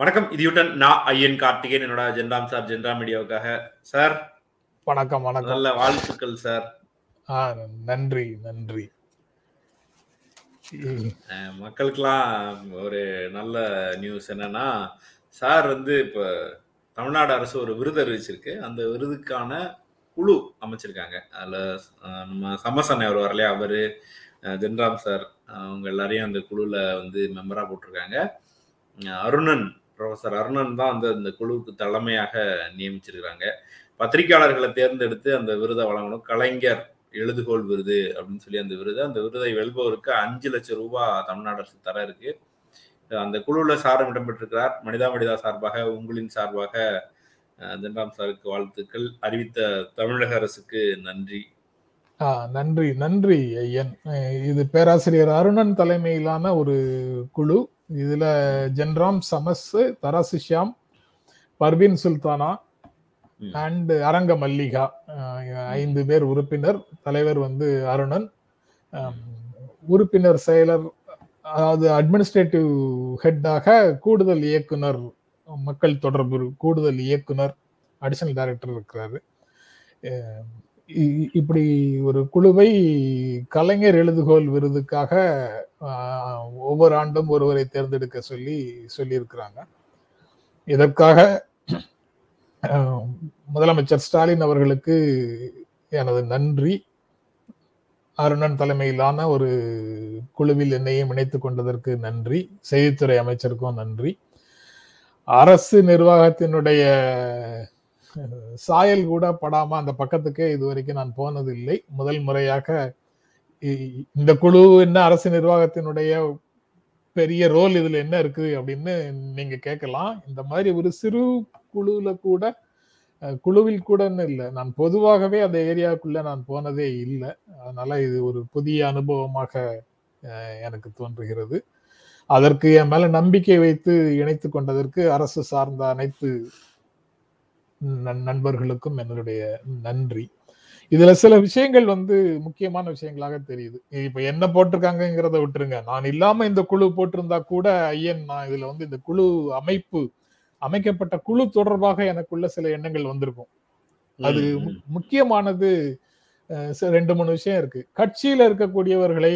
வணக்கம் இதுயுடன் நான் ஐயன் கார்த்திகேயன் என்னோட ஜென்ராம் சார் ஜென்ரா மீடியாவுக்காக சார் வணக்கம் வணக்கம். நல்ல வாழ்த்துக்கள் சார் ஆ, நன்றி நன்றி. மக்களுக்கெல்லாம் ஒரு நல்ல நியூஸ் என்னன்னா சார் வந்து இப்ப தமிழ்நாடு அரசு ஒரு விருது அறிவிச்சிருக்கு. அந்த விருதுக்கான குழு அமைச்சிருக்காங்க. அதுல நம்ம சமசன் அவர் வரலையா? அவரு ஜென்ராம் சார் அவங்க எல்லாரையும் அந்த குழுல வந்து மெம்பரா போட்டிருக்காங்க. அருணன் ப்ரொஃபசர் அருணன் தான் வந்து அந்த குழுவுக்கு தலைமையாக நியமிச்சிருக்கிறாங்க. பத்திரிகையாளர்களை தேர்ந்தெடுத்து அந்த விருதை வழங்கணும். கலைஞர் எழுதுகோள் விருது அப்படின்னு சொல்லி அந்த விருது அந்த விருதை வெல்பவருக்கு அஞ்சு லட்சம் ரூபாய் தமிழ்நாடு அரசு தர இருக்கு. அந்த குழுவில் சாரும் இடம்பெற்றிருக்கிறார். மனிதா மனிதா சார்பாக உங்களின் சார்பாக அஹ், ஜென்ராம் சாருக்கு வாழ்த்துக்கள். அறிவித்த தமிழக அரசுக்கு நன்றி. நன்றி நன்றி ஐயன். இது பேராசிரியர் அருணன் தலைமையிலான ஒரு குழு. இதுல ஜென்ராம் சமஸ் தராசு ஷியாம் பர்வீன் சுல்தானா. அண்ட் அரங்க மல்லிகா ஐந்து பேர் உறுப்பினர். தலைவர் வந்து அருணன். உறுப்பினர் செயலர் அதாவது அட்மினிஸ்ட்ரேட்டிவ் ஹெட்டாக கூடுதல் இயக்குனர் மக்கள் தொடர்பு கூடுதல் இயக்குனர் அடிஷனல் டைரக்டர் இருக்கிறாரு. இப்படி ஒரு குழுவை கலைஞர் எழுதுகோள் விருதுக்காக ஒவ்வொரு ஆண்டும் ஒருவரை தேர்ந்தெடுக்க சொல்லி சொல்லியிருக்கிறாங்க. இதற்காக முதலமைச்சர் ஸ்டாலின் அவர்களுக்கு எனது நன்றி. அருணன் தலைமையிலான ஒரு குழுவில் என்னையும் இணைத்துக் கொண்டதற்கு நன்றி. செய்தித்துறை அமைச்சருக்கும் நன்றி. அரசு நிர்வாகத்தினுடைய சாயல் கூட படாம அந்த பக்கத்துக்கே இதுவரைக்கும் நான் போனதில்லை. முதல் முறையாக இந்த குழு என்ன அரசு நிர்வாகத்தினுடைய பெரிய ரோல் இதுல என்ன இருக்கு அப்படின்னு நீங்க கேட்கலாம். இந்த மாதிரி ஒரு சிறு குழுல கூட குழுவில் கூடன்னு இல்லை. நான் பொதுவாகவே அந்த ஏரியாவுக்குள்ள நான் போனதே இல்லை. அதனால இது ஒரு புதிய அனுபவமாக எனக்கு தோன்றுகிறது. அதற்கு என் மேல நம்பிக்கை வைத்து இணைத்து கொண்டதற்கு அரசு சார்ந்த அனைத்து நண்பர்களுக்கும் என்னுடைய நன்றி. இதுல சில விஷயங்கள் வந்து முக்கியமான விஷயங்களாக தெரியுது இப்ப என்ன போட்டிருக்காங்கங்கிறத விட்டுருங்க நான் இல்லாம இந்த குழு போட்டிருந்தா கூட ஐயன் நான் இதுல வந்து இந்த குழு அமைப்பு அமைக்கப்பட்ட குழு தொடர்பாக எனக்குள்ள சில எண்ணங்கள் வந்திருக்கும் அது. முக்கியமானது ரெண்டு மூணு விஷயம் இருக்கு கட்சியில இருக்கக்கூடியவர்களை.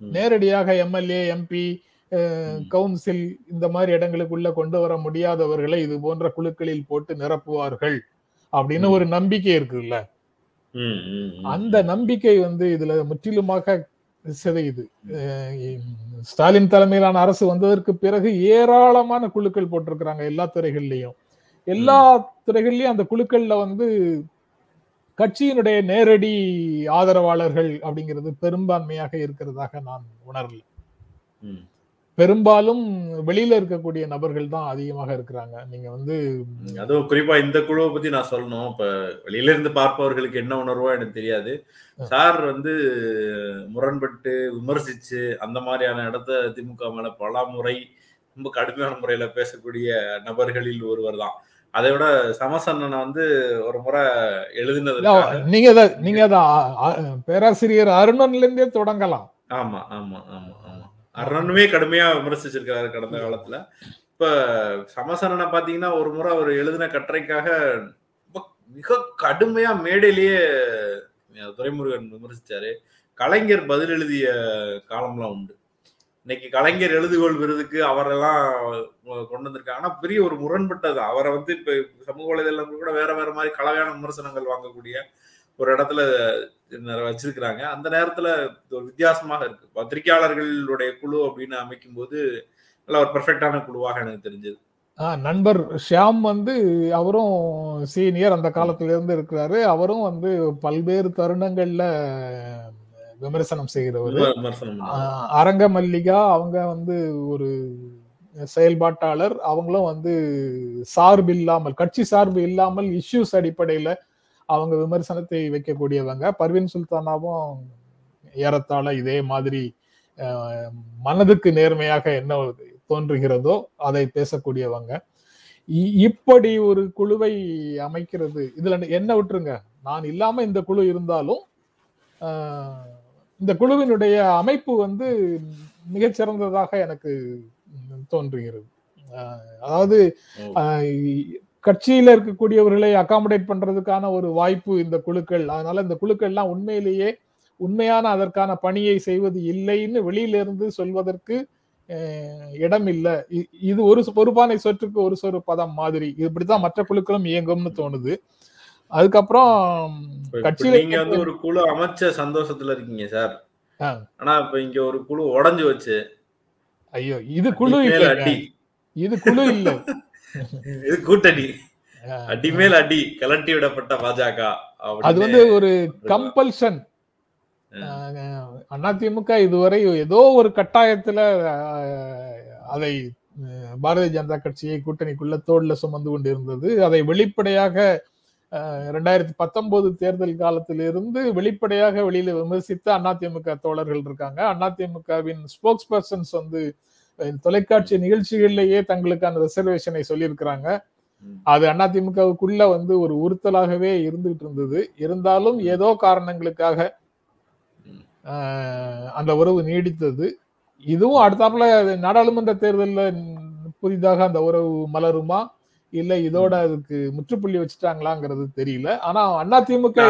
நேரடியாக எம்எல்ஏ எம்பி. கவுன்சில் இந்த மாதிரி இடங்களுக்குள்ள கொண்டு வர முடியாதவர்களை இது போன்ற குழுக்களில் போட்டு நிரப்புவார்கள் அப்படின்னு. ஒரு நம்பிக்கை இருக்குல்ல. அந்த நம்பிக்கை வந்து இதுல முற்றிலுமாக சிதையுது. ஸ்டாலின் தலைமையிலான அரசு வந்ததற்கு பிறகு ஏராளமான குழுக்கள் போட்டிருக்கிறாங்க எல்லா துறைகள்லயும். எல்லா துறைகள்லயும் அந்த குழுக்கள்ல வந்து கட்சியினுடைய நேரடி ஆதரவாளர்கள் அப்படிங்கிறது பெரும்பான்மையாக இருக்கிறதாக நான் உணரல. பெரும்பாலும் வெளியில இருக்கக்கூடிய நபர்கள் தான் அதிகமாக இருக்கிறாங்க. நீங்க வந்து அதுவும் குறிப்பா இந்த குழுவை பத்தி நான் சொல்லணும். இப்ப வெளியில இருந்து பார்ப்பவர்களுக்கு என்ன உணர்வோ எனக்கு தெரியாது. சார் வந்து முரண்பட்டு விமர்சிச்சு அந்த மாதிரியான இடத்த திமுக மேல பல முறை ரொம்ப கடுமையான முறையில பேசக்கூடிய நபர்களில் ஒருவர் தான். அதை விட சமசன்னனை வந்து ஒரு முறை எழுதினதுக்காக நீங்க நீங்க அ- பேராசிரியர் அருணன்ல இருந்தே தொடங்கலாம். ஆமா ஆமா ஆமா. அருணுமே கடுமையா விமர்சிச்சிருக்காரு கடந்த காலத்துல. இப்ப சமசரனை பாத்தீங்கன்னா ஒரு முறை அவர் எழுதின கட்டுரைக்காக ரொம்ப மிக கடுமையா மேடையிலேயே துரைமுருகன் விமர்சிச்சாரு. கலைஞர் பதில் எழுதிய காலம்லாம் உண்டு. இன்னைக்கு கலைஞர் எழுதுகோள் விருதுக்கு அவரெல்லாம் கொண்டு வந்திருக்காங்க. ஆனா பெரிய ஒரு முரண்பட்டது. அவரை வந்து இப்ப சமூக வலைதளம் கூட வேற வேற மாதிரி கலவையான விமர்சனங்கள் வாங்கக்கூடிய ஒரு இடத்துல வச்சிருக்கிறாங்க. அந்த நேரத்துல ஒரு வித்தியாசமாக இருக்கு. பத்திரிகையாளர்களுடைய குழு அப்படின்னு அமைக்கும் போது நல்ல ஒரு பெர்ஃபெக்டான குழுவாக எனக்கு தெரிஞ்சது. நண்பர் ஷியாம் வந்து அவரும் சீனியர் அந்த காலத்துல இருந்து இருக்கிறாரு. அவரும் வந்து பல்வேறு தருணங்கள்ல விமர்சனம் செய்கிறவர் அரங்க மல்லிகா அவங்க வந்து ஒரு செயல்பாட்டாளர். அவங்களும் வந்து சார்பு இல்லாமல் கட்சி சார்பு இல்லாமல் இஷ்யூஸ் அடிப்படையில அவங்க விமர்சனத்தை வைக்கக்கூடியவங்க. பர்வீன் சுல்தானாவும் ஏறத்தாழ இதே மாதிரி மனதுக்கு நேர்மையாக என்ன தோன்றுகிறதோ அதை பேசக்கூடியவங்க. இப்படி ஒரு குழுவை அமைக்கிறது இதுல என்ன விட்டுருங்க? நான் இல்லாம இந்த குழு இருந்தாலும் இந்த குழுவினுடைய அமைப்பு வந்து மிகச்சிறந்ததாக எனக்கு தோன்றுகிறது. அதாவது கட்சியில இருக்கக்கூடியவர்களை அகாமடேட் பண்றதுக்கான ஒரு வாய்ப்பு இந்த குழுக்கள். அதனால இந்த குழுக்கள்லாம் உண்மையிலேயே உண்மையான அதற்கான பணியை செய்வது இல்லைன்னு வெளியில இருந்து சொல்வதற்கு இடம் இல்ல. இது ஒரு சொ- ஒரு பானை சொற்றுக்கு ஒரு சொறு பதம் மாதிரி. இப்படித்தான் மற்ற குழுக்களும் இயங்கும்னு தோணுது. அதுக்கப்புறம் கட்சியில நீங்க வந்து ஒரு குழு அமைச்ச சந்தோஷத்துல இருக்கீங்க சார். ஆனா இப்ப இங்க ஒரு குழு உடைஞ்சு வச்சு ஐயோ இது குழு இல்ல இது குழு இல்ல. இது கூட்டணி. அஹ், அடி கலட்டி விடப்பட்ட பாஜக. அது வந்து ஒரு கம்பல்ஷன் அதிமுக இதுவரை ஏதோ ஒரு கட்டாயத்துல அதை பாரதிய ஜனதா கட்சியை கூட்டணிக்குள்ள தோல்ல சுமந்து கொண்டிருந்தது. அதை வெளிப்படையாக ரெண்டாயிரத்தி பத்தொன்பது தேர்தல் காலத்திலிருந்து வெளிப்படையாக வெளியில விமர்சித்த அதிமுக தோழர்கள் இருக்காங்க. அதிமுகவின் ஸ்போக்ஸ் பர்சன்ஸ் வந்து தொலைக்காட்சி நிகழ்ச்சிகளிலேயே தங்களுக்கான ரிசர்வேஷனை சொல்லியிருக்கிறாங்க. அது அதிமுகவுக்குள்ள வந்து ஒரு உறுத்தலாகவே இருந்துகிட்டு இருந்தது. இருந்தாலும் ஏதோ காரணங்களுக்காக அந்த உறவு நீடித்தது. இதுவும் அடுத்தாப்புல நாடாளுமன்ற தேர்தல்ல புதிதாக அந்த உறவு மலருமா? இல்ல இதோட அதுக்கு முற்றுப்புள்ளி வச்சுட்டாங்களாங்கிறது தெரியல. ஆனா அதிமுக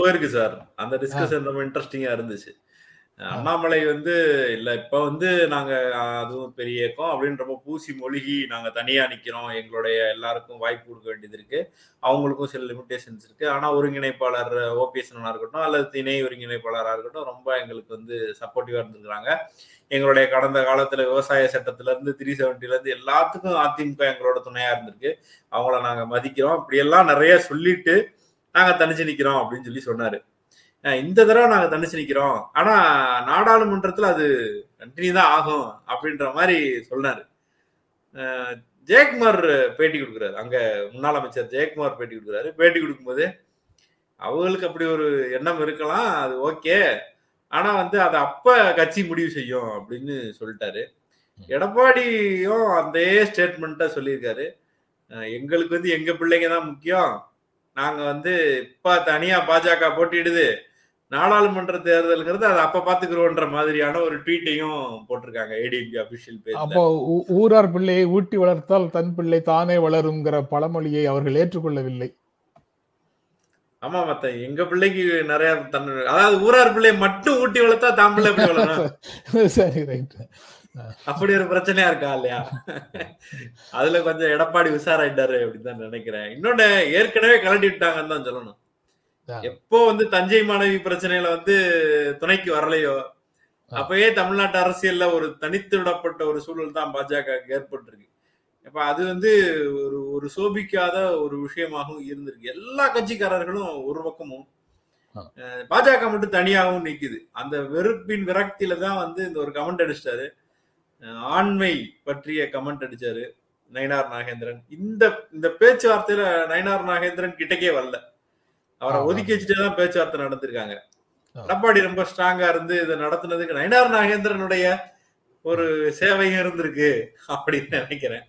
போயிருக்கு சார். அந்த டிஸ்கஷன் ரொம்ப இன்ட்ரெஸ்டிங்கா இருந்துச்சு. அண்ணாமலை வந்து இல்ல இப்ப வந்து நாங்க அதுவும் பெரிய இயக்கம் அப்படின்றப்ப ரொம்ப பூசி மொழிகி நாங்க தனியா நிக்கிறோம். எங்களுடைய எல்லாருக்கும் வாய்ப்பு கொடுக்க வேண்டியது இருக்கு. அவங்களுக்கும் சில லிமிடேஷன்ஸ் இருக்கு. ஆனா ஒருங்கிணைப்பாளர் ஓபிஎஸ் இருக்கட்டும் அல்லது இணை ஒருங்கிணைப்பாளராக இருக்கட்டும் ரொம்ப எங்களுக்கு வந்து சப்போர்ட்டிவா இருந்திருக்கிறாங்க. எங்களுடைய கடந்த காலத்துல விவசாய சட்டத்துல இருந்து த்ரீ செவன்டில இருந்து எல்லாத்துக்கும் அதிமுக எங்களோட துணையா இருந்திருக்கு. அவங்கள நாங்க மதிக்கிறோம். இப்படி எல்லாம் நிறைய சொல்லிட்டு நாங்க தனிச்சு நிக்கிறோம் அப்படின்னு சொல்லி சொன்னாரு. இந்த தடவை நாங்க தண்டிச்சு நிக்கிறோம். ஆனா நாடாளுமன்றத்துல அது கண்டினியூ தான் ஆகும் அப்படின்ற மாதிரி சொன்னாரு ஜெயக்குமார் பேட்டி கொடுக்குறாரு. அங்க முன்னாள் அமைச்சர் ஜெயக்குமார் பேட்டி கொடுக்குறாரு. பேட்டி கொடுக்கும்போது அவங்களுக்கு அப்படி ஒரு எண்ணம் இருக்கலாம் அது ஓகே. ஆனா வந்து அதை அப்ப கட்சி முடிவு செய்யும் அப்படின்னு சொல்லிட்டாரு. எடப்பாடியும் அதே ஸ்டேட்மெண்ட்டை சொல்லியிருக்காரு. எங்களுக்கு வந்து எங்க பிள்ளைங்க தான் முக்கியம். நாங்க வந்து இப்ப தனியா பாஜக போட்டிடுது நாடாளுமன்ற தேர்தலுங்கிறது அதை அப்ப பாத்துக்கிறோன்ற மாதிரியான ஒரு ட்வீட்டையும் போட்டிருக்காங்க. ஏடிஎம்பி அபிஷியல் அப்போ பேஜ்ல ஊ- ஊரார் பிள்ளையை ஊட்டி வளர்த்தால் தன் பிள்ளை தானே வளருங்கிற பழமொழியை அவர்கள் ஏற்றுக்கொள்ளவில்லை. ஆமா மத்த எங்க பிள்ளைக்கு நிறைய தன் அதாவது ஊரார் பிள்ளையை மட்டும் ஊட்டி வளர்த்தா தான் பிள்ளை எப்படி வளரும்? சரி ரைட் அப்படி ஒரு பிரச்சனையா இருக்கா இல்லையா? அதுல கொஞ்சம் எடப்பாடி உஷாராயிட்டாரு அப்படின்னு தான் நினைக்கிறேன். இன்னொன்னு ஏற்கனவே கலட்டி விட்டாங்கன்னு தான் சொல்லணும். எப்போ வந்து தஞ்சை மாணவி பிரச்சனையில வந்து துணைக்கு வரலையோ. அப்பயே தமிழ்நாட்டு அரசியல்ல ஒரு தனித்து விடப்பட்ட ஒரு சூழல் தான் பாஜக ஏற்பட்டிருக்கு. அப்ப அது வந்து ஒரு ஒரு சோபிக்காத ஒரு விஷயமாகவும் இருந்திருக்கு. எல்லா கட்சிக்காரர்களும் ஒரு பக்கமும் பாஜக மட்டும் தனியாகவும் நிக்குது. அந்த வெறுப்பின் விரக்தியில தான் வந்து இந்த ஒரு கமெண்ட் அடிச்சிட்டாரு. ஆண்மை பற்றிய கமெண்ட் அடிச்சாரு நயினார் நாகேந்திரன். இந்த இந்த பேச்சுவார்த்தையில நயினார் நாகேந்திரன் கிட்டக்கே வரல. அவரை. ஒதுக்கி வச்சுட்டே தான் பேச்சுவார்த்தை நடந்திருக்காங்க. எடப்பாடி ரொம்ப ஸ்ட்ராங்கா இருந்து இதை நடத்துனதுக்கு நயினார் நாகேந்திரனுடைய ஒரு சேவையும் இருந்திருக்கு அப்படின்னு நினைக்கிறேன்.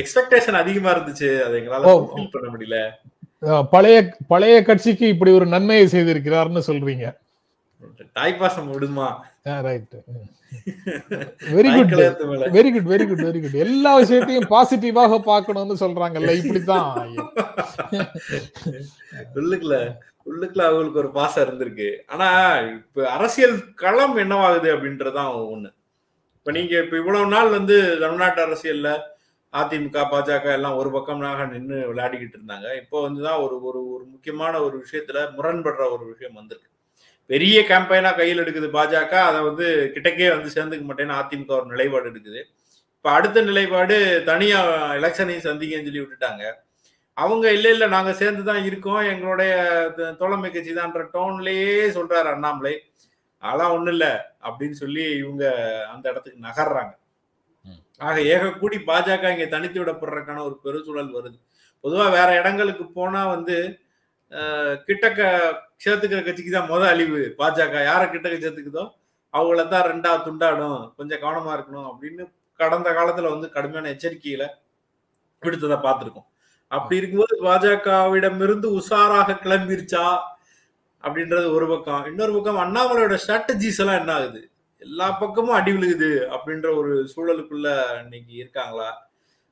எக்ஸ்பெக்டேஷன் அதிகமா இருந்துச்சு. அதை எங்களால பண்ண முடியல. பழைய பழைய கட்சிக்கு இப்படி ஒரு நன்மையை செய்திருக்கிறார்னு சொல்றீங்க. தாய்ப்பாசம் விடுமா? Very good very good very good very good எல்லா விஷயத்தையும் பாசிட்டிவாக பார்க்கணும்னு சொல்றாங்கல்ல இப்படித்தான். உள்ளுக்குள்ள உள்ளுக்குள்ள அவங்களுக்கு ஒரு பாசம் இருந்திருக்கு. ஆனா இப்ப அரசியல் களம் என்னவாகுது அப்படின்றதுதான் ஒண்ணு. இப்ப நீங்க இப்ப இவ்வளவு நாள் வந்து தமிழ்நாட்டு அரசியல்ல அதிமுக பாஜக எல்லாம் ஒரு பக்கம்னாக நின்று விளையாடிக்கிட்டு இருந்தாங்க. இப்போ வந்துதான் ஒரு ஒரு ஒரு முக்கியமான ஒரு விஷயத்துல முரண்படுற ஒரு விஷயம் வந்திருக்கு. பெரிய கேம்பெயினா கையில் எடுக்குது பாஜக. அதை வந்து கிட்டக்கே வந்து சேர்ந்துக்க மாட்டேன்னு அதிமுக ஒரு நிலைப்பாடு எடுக்குது. இப்ப அடுத்த நிலைப்பாடு தனியா எலெக்ஷனையும் சந்திக்கன்னு சொல்லி விட்டுட்டாங்க. அவங்க இல்ல இல்ல நாங்க சேர்ந்து தான் இருக்கோம். எங்களுடைய தோழமை கட்சி தான்ற டோன்லயே சொல்றாரு அண்ணாமலை. அதெல்லாம் ஒண்ணும் இல்ல அப்படின்னு சொல்லி இவங்க அந்த இடத்துக்கு நகர்றாங்க. ஆக ஏக கூடி பாஜக இங்க தனித்து விடப்படுறதுக்கான ஒரு பெருசூழல் வருது. பொதுவா வேற இடங்களுக்கு போனா வந்து கிட்டக்க சேர்த்துக்கிற கட்சிக்கு தான் முதல் அழிவு. பாஜக யாரை கிட்டக்க சேர்த்துக்குதோ அவங்கள தான் ரெண்டா துண்டாடும் கொஞ்சம் கவனமா இருக்கணும் அப்படின்னு கடந்த காலத்துல வந்து கடுமையான எச்சரிக்கையில விடுத்ததை பார்த்துருக்கோம். அப்படி இருக்கும்போது பாஜகவிடமிருந்து உஷாராக கிளம்பிருச்சா அப்படின்றது ஒரு பக்கம். இன்னொரு பக்கம் அண்ணாமலையோட ஸ்ட்ராட்டஜிஸ் எல்லாம் என்ன ஆகுது? எல்லா பக்கமும் அடி விழுகுது அப்படின்ற ஒரு சூழலுக்குள்ள இன்னைக்கு இருக்காங்களா?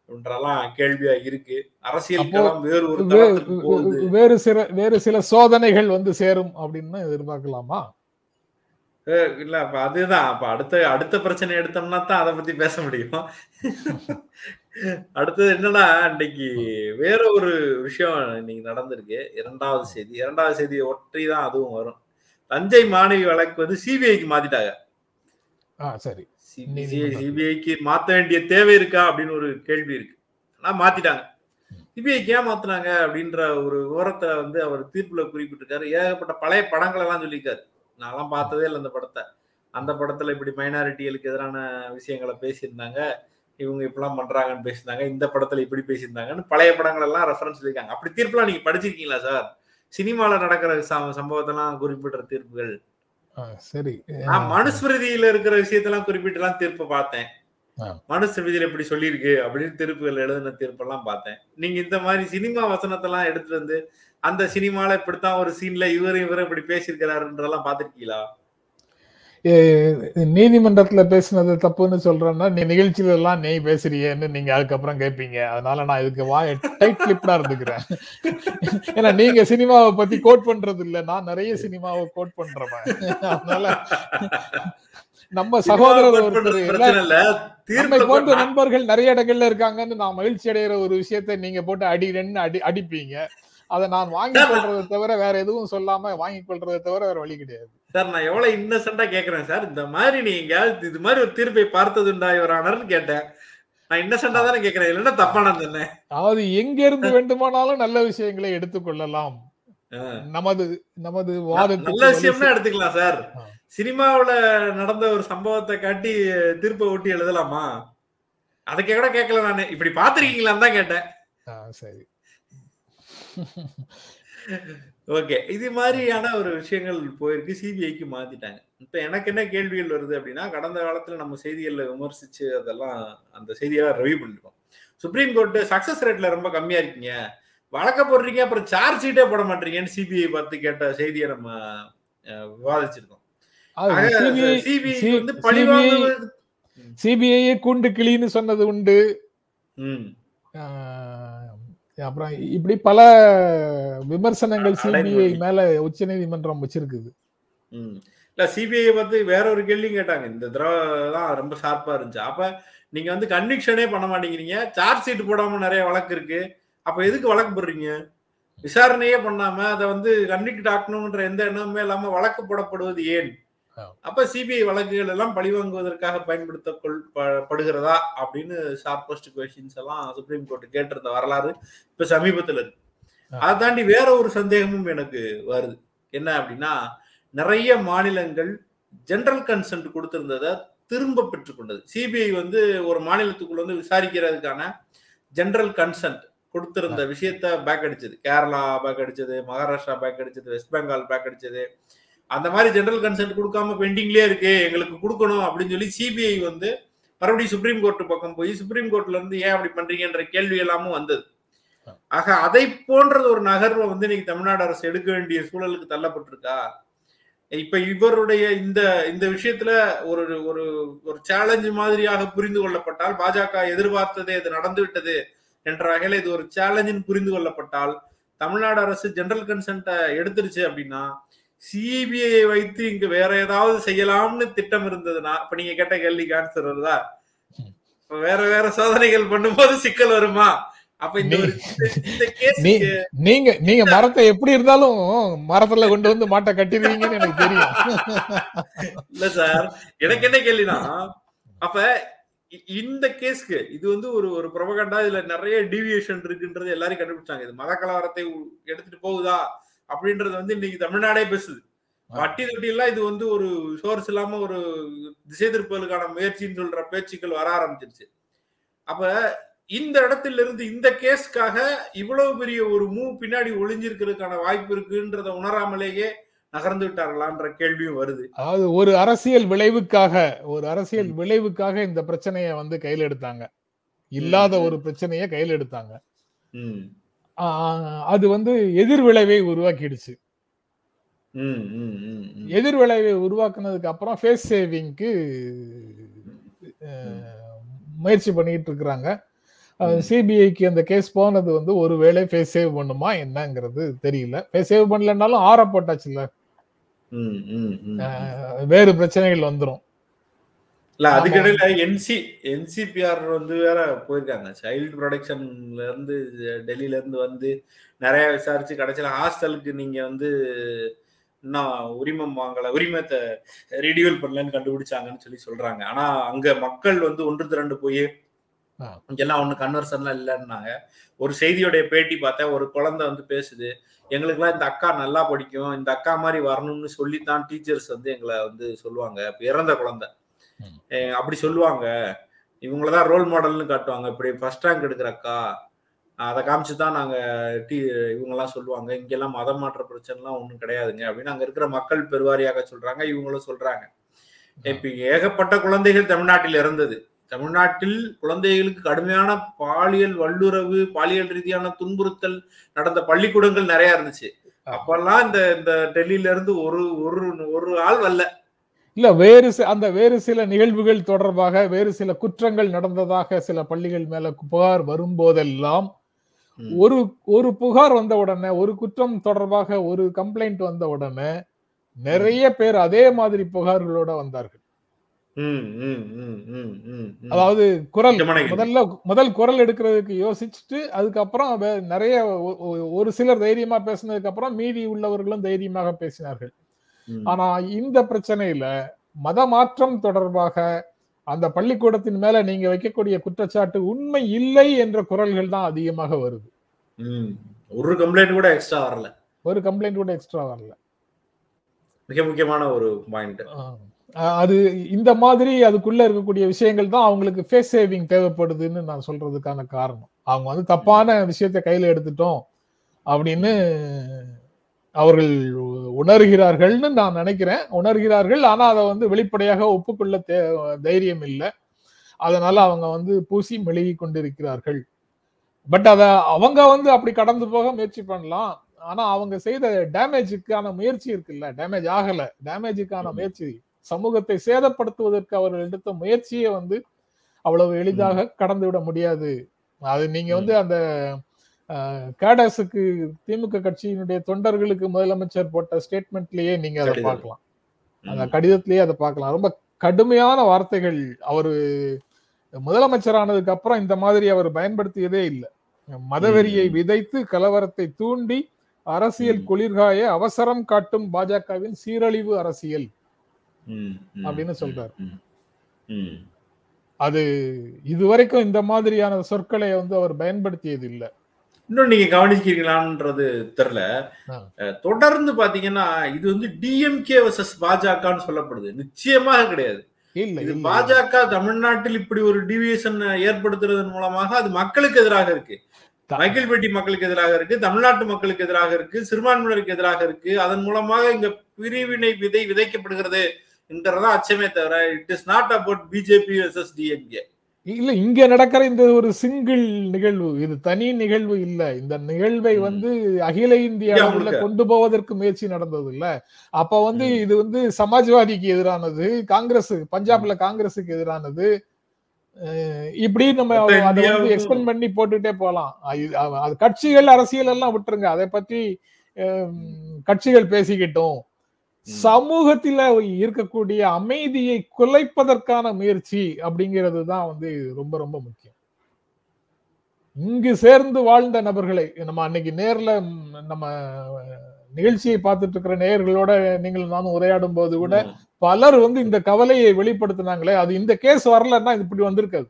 அப்படின்றலாம் கேள்வியா இருக்கு. அரசியல் அப்போ களம் வேறு ஒரு வேறு சில வேறு சில சோதனைகள் வந்து சேரும் அப்படின்னு எதிர்பார்க்கலாமா? இல்ல அப்ப அதுதான். அப்ப அடுத்த அடுத்த பிரச்சனை எடுத்தோம்னா தான் அதை பத்தி பேச முடியும். அடுத்தது என்னன்னா இன்னைக்கு வேற ஒரு விஷயம் இன்னைக்கு நடந்திருக்கு. இரண்டாவது செய்தி. இரண்டாவது செய்தியை ஒற்றி தான் அதுவும் வரும். தஞ்சை மாணவி வழக்கு வந்து சிபிஐக்கு மாத்திட்டாங்க. ஆ சரி. சிபிஐ சிபிஐக்கு மாத்த வேண்டிய தேவை இருக்கா அப்படின்னு ஒரு கேள்வி இருக்கு. ஆனா மாத்திட்டாங்க. சிபிஐக்கு ஏன் மாத்தினாங்க அப்படின்ற ஒரு விவரத்தை வந்து அவர் தீர்ப்புல குறிப்பிட்டிருக்காரு. ஏகப்பட்ட பழைய படங்கள் எல்லாம் சொல்லியிருக்காரு. நான்லாம் பார்த்ததே இல்லை அந்த படத்தை. அந்த படத்துல இப்படி மைனாரிட்டிகளுக்கு எதிரான விஷயங்களை பேசியிருந்தாங்க. இவங்க இப்படிலாம் பண்றாங்கன்னு பேசியிருந்தாங்க. இந்த படத்துல இப்படி பேசியிருந்தாங்கன்னு பழைய படங்கள் எல்லாம் ரெஃபரன்ஸ் சொல்லியிருக்காங்க. அப்படி தீர்ப்புலாம் நீங்க படிச்சிருக்கீங்களா சார்? சினிமால நடக்கிற சம்பவத்தெல்லாம் குறிப்பிடுற தீர்ப்புகள். சரி. நான் மனுஸ்மிருதியில இருக்கிற விஷயத்தெல்லாம் குறிப்பிட்டுலாம் தீர்ப்பு பார்த்தேன். மனுஸ்மிருதியில இப்படி சொல்லியிருக்கு அப்படின்னு தீர்ப்புகள் எழுதின தீர்ப்பெல்லாம் பார்த்தேன். நீங்க இந்த மாதிரி சினிமா வசனத்தெல்லாம் எடுத்துட்டு வந்து அந்த சினிமால இப்படித்தான் ஒரு சீன்ல இவரு இவரு இப்படி பேசியிருக்கிறாருன்றதெல்லாம் பாத்திருக்கீங்களா நீதிமன்றத்துல பேசுனது தப்புன்னு சொல்றேன்னா நீ நிகழ்ச்சியில எல்லாம் நீ பேசுறியேன்னு நீங்க அதுக்கப்புறம் கேட்பீங்க அதனால நான் இதுக்கு வாய டைட் கிளிப்டா இருந்துக்கிறேன். ஏன்னா நீங்க சினிமாவை பத்தி கோட் பண்றது இல்ல நான் நிறைய சினிமாவை கோட் பண்றவன். அதனால நம்ம சகோதரர் ஒருத்தர் போன்ற நண்பர்கள் நிறைய இடங்கள்ல இருக்காங்கன்னு நான் மகிழ்ச்சி அடைகிற ஒரு விஷயத்தை நீங்க போட்டு அடிக்கிறேன்னு அடி அடிப்பீங்க. அதை நான் வாங்கி கொள்றதை தவிர வேற எதுவும் சொல்லாம வாங்கி கொள்றதை தவிர வேற வழி கிடையாது. சார் நான் எவ்வளவு இன்னசென்டா கேக்குறேன் சார். இந்த மாதிரி நீங்க இது மாதிரி ஒரு தீர்ப்பை பார்த்ததுண்டா இவர் ஆனர்னு கேட்டேன். நான் இன்னசென்டா தானே கேக்குறேன். இல்லைன்னா தப்பான சொன்னேன் அதாவது எங்க இருந்து வேண்டுமானாலும் நல்ல விஷயங்களை எடுத்துக்கொள்ளலாம் நமது நமது நல்ல வாதத்துக்கு விஷயம்னா எடுத்துக்கலாம் சார். சினிமாவுல நடந்த ஒரு சம்பவத்தை காட்டி தீர்ப்பை ஒட்டி எழுதலாமா? அதுக்கு கூட கேட்கல நானு. இப்படி பாத்திருக்கீங்களான்னு தான் கேட்டேன். சரி. ஓகே. இது மாதிரியான ஒரு விஷயங்கள் போயிருக்கு. சிபிஐக்கு மாத்திட்டாங்க. இப்ப எனக்கு என்ன கேள்விகள் வருது அப்படின்னா கடந்த காலத்துல நம்ம செய்திகள்ல விமர்சிச்சு அதெல்லாம் அந்த செய்தியெல்லாம் ரிவ்யூ பண்ணிருக்கோம். சுப்ரீம் கோர்ட் சக்சஸ் ரேட்ல ரொம்ப கம்மியா இருக்கீங்க. வழக்க போடுறீங்க அப்புறம் சார்ஜ் ஷீட்டே போட மாட்டீங்கன்னு சிபிஐ பார்த்து கேட்ட செய்தியை நம்ம விவாதிச்சிருக்கோம். சிபிஐ வந்து பழிவாங்குவது சிபிஐ கூண்டு கிளின்னு சொன்னது உண்டு. அப்புறம் இப்படி பல விமர்சனங்கள் சிபிஐ. மேல உச்ச நீதிமன்றம் வச்சிருக்குது. இல்ல சிபிஐ பார்த்து வேற ஒரு கேள்வியும் கேட்டாங்க இந்த தடவை தான் ரொம்ப ஷார்ப்பா இருந்துச்சு அப்ப நீங்க வந்து கன்விக்ஷனே பண்ண மாட்டேங்கிறீங்க சார்ஜ் ஷீட் போடாம நிறைய வழக்கு இருக்கு அப்ப எதுக்கு வழக்கு போடுறீங்க விசாரணையே பண்ணாம அதை வந்து கன்விக்ட் ஆக்கணும்ன்ற எந்த எண்ணமுமே இல்லாம வழக்கு போடப்படுவது ஏன். அப்ப சிபிஐ வழக்குகள் எல்லாம் பழிவாங்குவதற்காக பயன்படுத்த கொள்- படுகிறதா அப்படின்னு ஷார்பஸ்ட் கொஸ்டின்ஸ் எல்லாம் சுப்ரீம் கோர்ட் கேட்டிருந்த வரலாறு இப்ப சமீபத்துல இருக்கு. அதை தாண்டி வேற ஒரு சந்தேகமும் எனக்கு வருது. என்ன அப்படின்னா நிறைய மாநிலங்கள் ஜெனரல் கன்சென்ட் கொடுத்திருந்ததை திரும்ப பெற்றுக்கொண்டது சிபிஐ வந்து ஒரு மாநிலத்துக்குள்ள வந்து விசாரிக்கிறதுக்கான ஜெனரல் கன்சென்ட் கொடுத்திருந்த விஷயத்த பேக் அடிச்சது. கேரளா பேக் அடிச்சது மகாராஷ்டிரா பேக் அடிச்சது வெஸ்ட் பெங்கால் பேக் அடிச்சது. அந்த மாதிரி ஜெனரல் கன்சென்ட் கொடுக்காம பெண்டிங்லேயே இருக்கு எங்களுக்கு கொடுக்கணும் அப்படின்னு சொல்லி சிபிஐ வந்து மறுபடியும் சுப்ரீம் கோர்ட் பக்கம் போய் சுப்ரீம் கோர்ட்ல இருந்து ஏன் அப்படி பண்றீங்கன்ற கேள்வி எல்லாமும் வந்தது. ஆக அதை போன்றது ஒரு நகர்வை வந்து இன்னைக்கு தமிழ்நாடு அரசு எடுக்க வேண்டிய சூழலுக்கு தள்ளப்பட்டிருக்கா? இப்ப இவருடைய இந்த இந்த விஷயத்துல ஒரு ஒரு ஒரு சேலஞ்சு மாதிரியாக புரிந்து கொள்ளப்பட்டால் பாஜக எதிர்பார்த்ததே இது நடந்து விட்டது என்ற வகையில இது ஒரு சேலஞ்சின் புரிந்து கொள்ளப்பட்டால் தமிழ்நாடு அரசு ஜெனரல் கன்சென்ட்டை எடுத்துருச்சு அப்படின்னா சிபிஐ வைத்து இங்கு வேற ஏதாவது செய்யலாம்னு திட்டம் இருந்ததுன்னா இப்ப நீங்க கேட்ட கேள்விக்கு ஆன்சர் வருதா? வேற வேற சோதனைகள் பண்ணும்போது சிக்கல் வருமா? நீங்க நீங்க மரத்தை எப்படி இருந்தாலும் மரத்துல கொண்டு வந்து மாட்டை கட்டிடுவீங்கன்னு எனக்கு தெரியும். இல்ல சார் எனக்கு என்ன கேள்வினா அப்ப இந்த கேஸ்க்கு இது வந்து ஒரு ஒரு புரபகண்டா இதுல நிறைய டீவியேஷன் இருக்குன்றது எல்லாரும் கண்டுபிடிச்சாங்க. இது மத கலவரத்தை எடுத்துட்டு போகுதா? அப்படின்றது வந்து இன்னைக்கு தமிழ்நாடே பேசுது. வட்டி தொட்டி எல்லாம் இது வந்து ஒரு சோர்ஸ் இல்லாம ஒரு திசை திருப்பலுக்கான முயற்சின்னு சொல்ற பேச்சுக்கள் வர ஆரம்பிச்சிருச்சு. அப்ப இந்த இடத்துல இருந்து இந்த கேஸ்க்காக இவ்வளவு பெரிய ஒரு மூவ் பின்னாடி ஒளிஞ்சிருக்கிறதுக்கான வாய்ப்பு இருக்குன்றத உணராமலேயே நகர்ந்து விட்டார்களான்ற கேள்வியும் வருது. அதாவது ஒரு அரசியல் விளைவுக்காக ஒரு அரசியல் விளைவுக்காக இந்த பிரச்சனையை வந்து கையில் எடுத்தாங்க. இல்லாத ஒரு பிரச்சனையை கையில் எடுத்தாங்க. ம், அது வந்து எதிர்விளைவை உருவாக்கிடுச்சு. எதிர்விளைவை உருவாக்குனதுக்கு அப்புறம் ஃபேஸ் சேவிங்க்கு முயற்சி பண்ணிட்டு இருக்கிறாங்க. சிபிஐக்கு அந்த கேஸ் போனது வந்து ஒருவேளை ஃபேஸ் சேவ் பண்ணுமா என்னங்கிறது தெரியல. ஃபேஸ் சேவ் பண்ணலனாலும் ஆற போட்டாச்சுல்ல. வேறு பிரச்சனைகள் வந்துரும். இல்ல அதுக்கிடையில என்சி என்சிபிஆர் வந்து வேற போயிருக்காங்க. சைல்டு ப்ரொடெக்ஷன்ல இருந்து டெல்லியில இருந்து வந்து நிறைய விசாரிச்சு கடைசியில ஹாஸ்டலுக்கு நீங்க வந்து இன்னும் உரிமம் வாங்கல உரிமத்தை ரிடியூல் பண்ணலன்னு கண்டுபிடிச்சாங்கன்னு சொல்லி சொல்றாங்க. ஆனா அங்க மக்கள் வந்து ஒன்று திரண்டு போய். இங்கெல்லாம் ஒண்ணு கன்வர்சன்லாம் இல்லைன்னாங்க. ஒரு செய்தியோடைய பேட்டி பார்த்தேன். ஒரு குழந்தை வந்து பேசுது. எங்களுக்கெல்லாம் இந்த அக்கா நல்லா படிக்கும். இந்த அக்கா மாதிரி வரணும்னு சொல்லித்தான் டீச்சர்ஸ் வந்து எங்களை வந்து சொல்லுவாங்க. இப்ப இறந்த குழந்தை. அப்படி சொல்லுவாங்க. இவங்களதான் ரோல் மாடல்னு காட்டுவாங்க. இப்படி ஃபர்ஸ்ட் ரேங்க் எடுக்கிற அக்கா அதை காமிச்சு தான் நாங்க டி இவங்கெல்லாம் சொல்லுவாங்க. இங்கெல்லாம் மதம் மாற்ற பிரச்சனைலாம் ஒன்றும் கிடையாதுங்க. அப்படின்னு அங்க இருக்கிற மக்கள் பெருவாரியாக சொல்றாங்க. இவங்களும் சொல்றாங்க. இப்ப ஏகப்பட்ட குழந்தைகள் தமிழ்நாட்டில் இறந்தது. தமிழ்நாட்டில் குழந்தைகளுக்கு கடுமையான பாலியல் வல்லுறவு பாலியல் ரீதியான துன்புறுத்தல் நடந்த பள்ளிக்கூடங்கள் நிறைய இருந்துச்சு. அப்பெல்லாம் இந்த இந்த டெல்லியில இருந்து ஒரு ஒரு ஒரு ஆள் வரல. இல்ல வேறு அந்த வேறு சில நிகழ்வுகள் தொடர்பாக வேறு சில குற்றங்கள் நடந்ததாக சில பள்ளிகள் மேல புகார் வரும்போதெல்லாம். ஒரு ஒரு புகார் வந்த உடனே ஒரு குற்றம் தொடர்பாக ஒரு கம்ப்ளைண்ட் வந்த உடனே நிறைய பேர் அதே மாதிரி புகார்களோட வந்தார்கள். அதாவது குரல். முதல்ல முதல் குரல் எடுக்கிறதுக்கு யோசிச்சுட்டு அதுக்கப்புறம் நிறைய ஒரு சிலர் தைரியமா பேசினதுக்கு அப்புறம் மீதி உள்ளவர்களும் தைரியமாக பேசினார்கள். ஆனா இந்த பிரச்சனையில மத மாற்றம் தொடர்பாக அந்த பள்ளிக்கூடத்தின் மேல நீங்க வைக்கக்கூடிய குற்றச்சாட்டு உண்மை இல்லை என்ற குரல்கள் தான் அதிகமாக வருது. ஒரு கம்ப்ளைண்ட் கூட எக்ஸ்ட்ரா வரல. ஒரு கம்ப்ளைண்ட் கூட எக்ஸ்ட்ரா வரல. மிக முக்கியமான ஒரு பாயிண்ட் அது இந்த மாதிரி அதுக்குள்ள இருக்கக்கூடிய விஷயங்கள் தான் அவங்களுக்கு ஃபேஸ் சேவிங் தேவைப்படுதுன்னு நான் சொல்றதுக்கான காரணம். அவங்க வந்து தப்பான விஷயத்தை கையில எடுத்துட்டோம் அப்படின்னு அவர்கள் உணர்கிறார்கள்னு நான் நினைக்கிறேன். உணர்கிறார்கள். ஆனா அதை வந்து வெளிப்படையாக ஒப்புக்கொள்ள தே- தைரியம் இல்லை. அதனால அவங்க வந்து பூசி மெழுகி கொண்டிருக்கிறார்கள். பட் அத அவங்க வந்து அப்படி கடந்து போக முயற்சி பண்ணலாம். ஆனா அவங்க செய்த டேமேஜுக்கான முயற்சி இருக்குல்ல. டேமேஜ் ஆகல. டேமேஜுக்கான. முயற்சி. சமூகத்தை சேதப்படுத்துவதற்கு அவர்கள் எடுத்த முயற்சியை வந்து அவ்வளவு எளிதாக கடந்து விட முடியாது. அது நீங்க வந்து அந்த கேடஸுக்கு திமுக கட்சியினுடைய தொண்டர்களுக்கு முதலமைச்சர் போட்ட ஸ்டேட்மெண்ட்லயே நீங்க அதை. பார்க்கலாம் அந்த கடிதத்திலேயே அதை பார்க்கலாம் ரொம்ப கடுமையான வார்த்தைகள் அவரு முதலமைச்சரானதுக்கு அப்புறம் இந்த மாதிரி அவர் பயன்படுத்தியதே இல்லை மதவெறியை. விதைத்து கலவரத்தை தூண்டி அரசியல். குளிர்காய அவசரம் காட்டும் பாஜகவின் சீரழிவு அரசியல் அப்படின்னு சொல்றாரு. அது இதுவரைக்கும் இந்த மாதிரியான சொற்களை வந்து அவர் பயன்படுத்தியது இல்லை இன்னும் நீங்க கவனிக்கிறீங்களான்றது. அஹ், தொடர்ந்து பாத்தீங்கன்னா இது வந்து டிஎம்கே வர்சஸ் பாஜகன்னு சொல்லப்படுது. நிச்சயமாக கிடையாது. இது பாஜக தமிழ்நாட்டில் இப்படி ஒரு டிவியேஷன் ஏற்படுத்துறதன் மூலமாக அது மக்களுக்கு எதிராக இருக்கு. மைக்கேல்பேட்டி மக்களுக்கு எதிராக இருக்கு தமிழ்நாட்டு மக்களுக்கு எதிராக இருக்கு சிறுபான்மையினருக்கு எதிராக இருக்கு. அதன் மூலமாக இங்க பிரிவினை விதை விதைக்கப்படுகிறது என்கிறதா அச்சமே தவிர it is not about BJP versus DMK இல்ல இங்க நடக்கிற இந்த ஒரு சிங்கிள் நிகழ்வு இது தனி நிகழ்வு இல்ல இந்த நிகழ்வை. வந்து அகில இந்திய இந்தியா அளவுல முழுக்க. கொண்டு போவதற்கு முயற்சி நடந்தது இல்ல அப்ப வந்து. இது வந்து சமாஜ்வாதிக்கு எதிரானது காங்கிரஸ் பஞ்சாப்ல காங்கிரஸுக்கு எதிரானது இப்படி நம்ம அதை வந்து எக்ஸ்பெண்ட் பண்ணி போட்டுட்டே போலாம் அது- கட்சிகள் அரசியல் எல்லாம் விட்டுருங்க அதை அஹ், கட்சிகள் பேசிக்கிட்டோம். சமூகத்தில இருக்கக்கூடிய அமைதியை குலைப்பதற்கான முயற்சி அப்படிங்கிறது தான் வந்து ரொம்ப ரொம்ப முக்கியம். இங்கு சேர்ந்து வாழ்ந்த நபர்களை நம்ம அன்னைக்கு நேர்ல நம்ம நிகழ்ச்சியை பார்த்துட்டு இருக்கிற நேயர்களோட நீங்கள் நானும் உரையாடும் போது கூட பலர் வந்து இந்த கவலையை வெளிப்படுத்தினாங்களே அது இந்த கேஸ் வரலன்னா இப்படி வந்திருக்காது.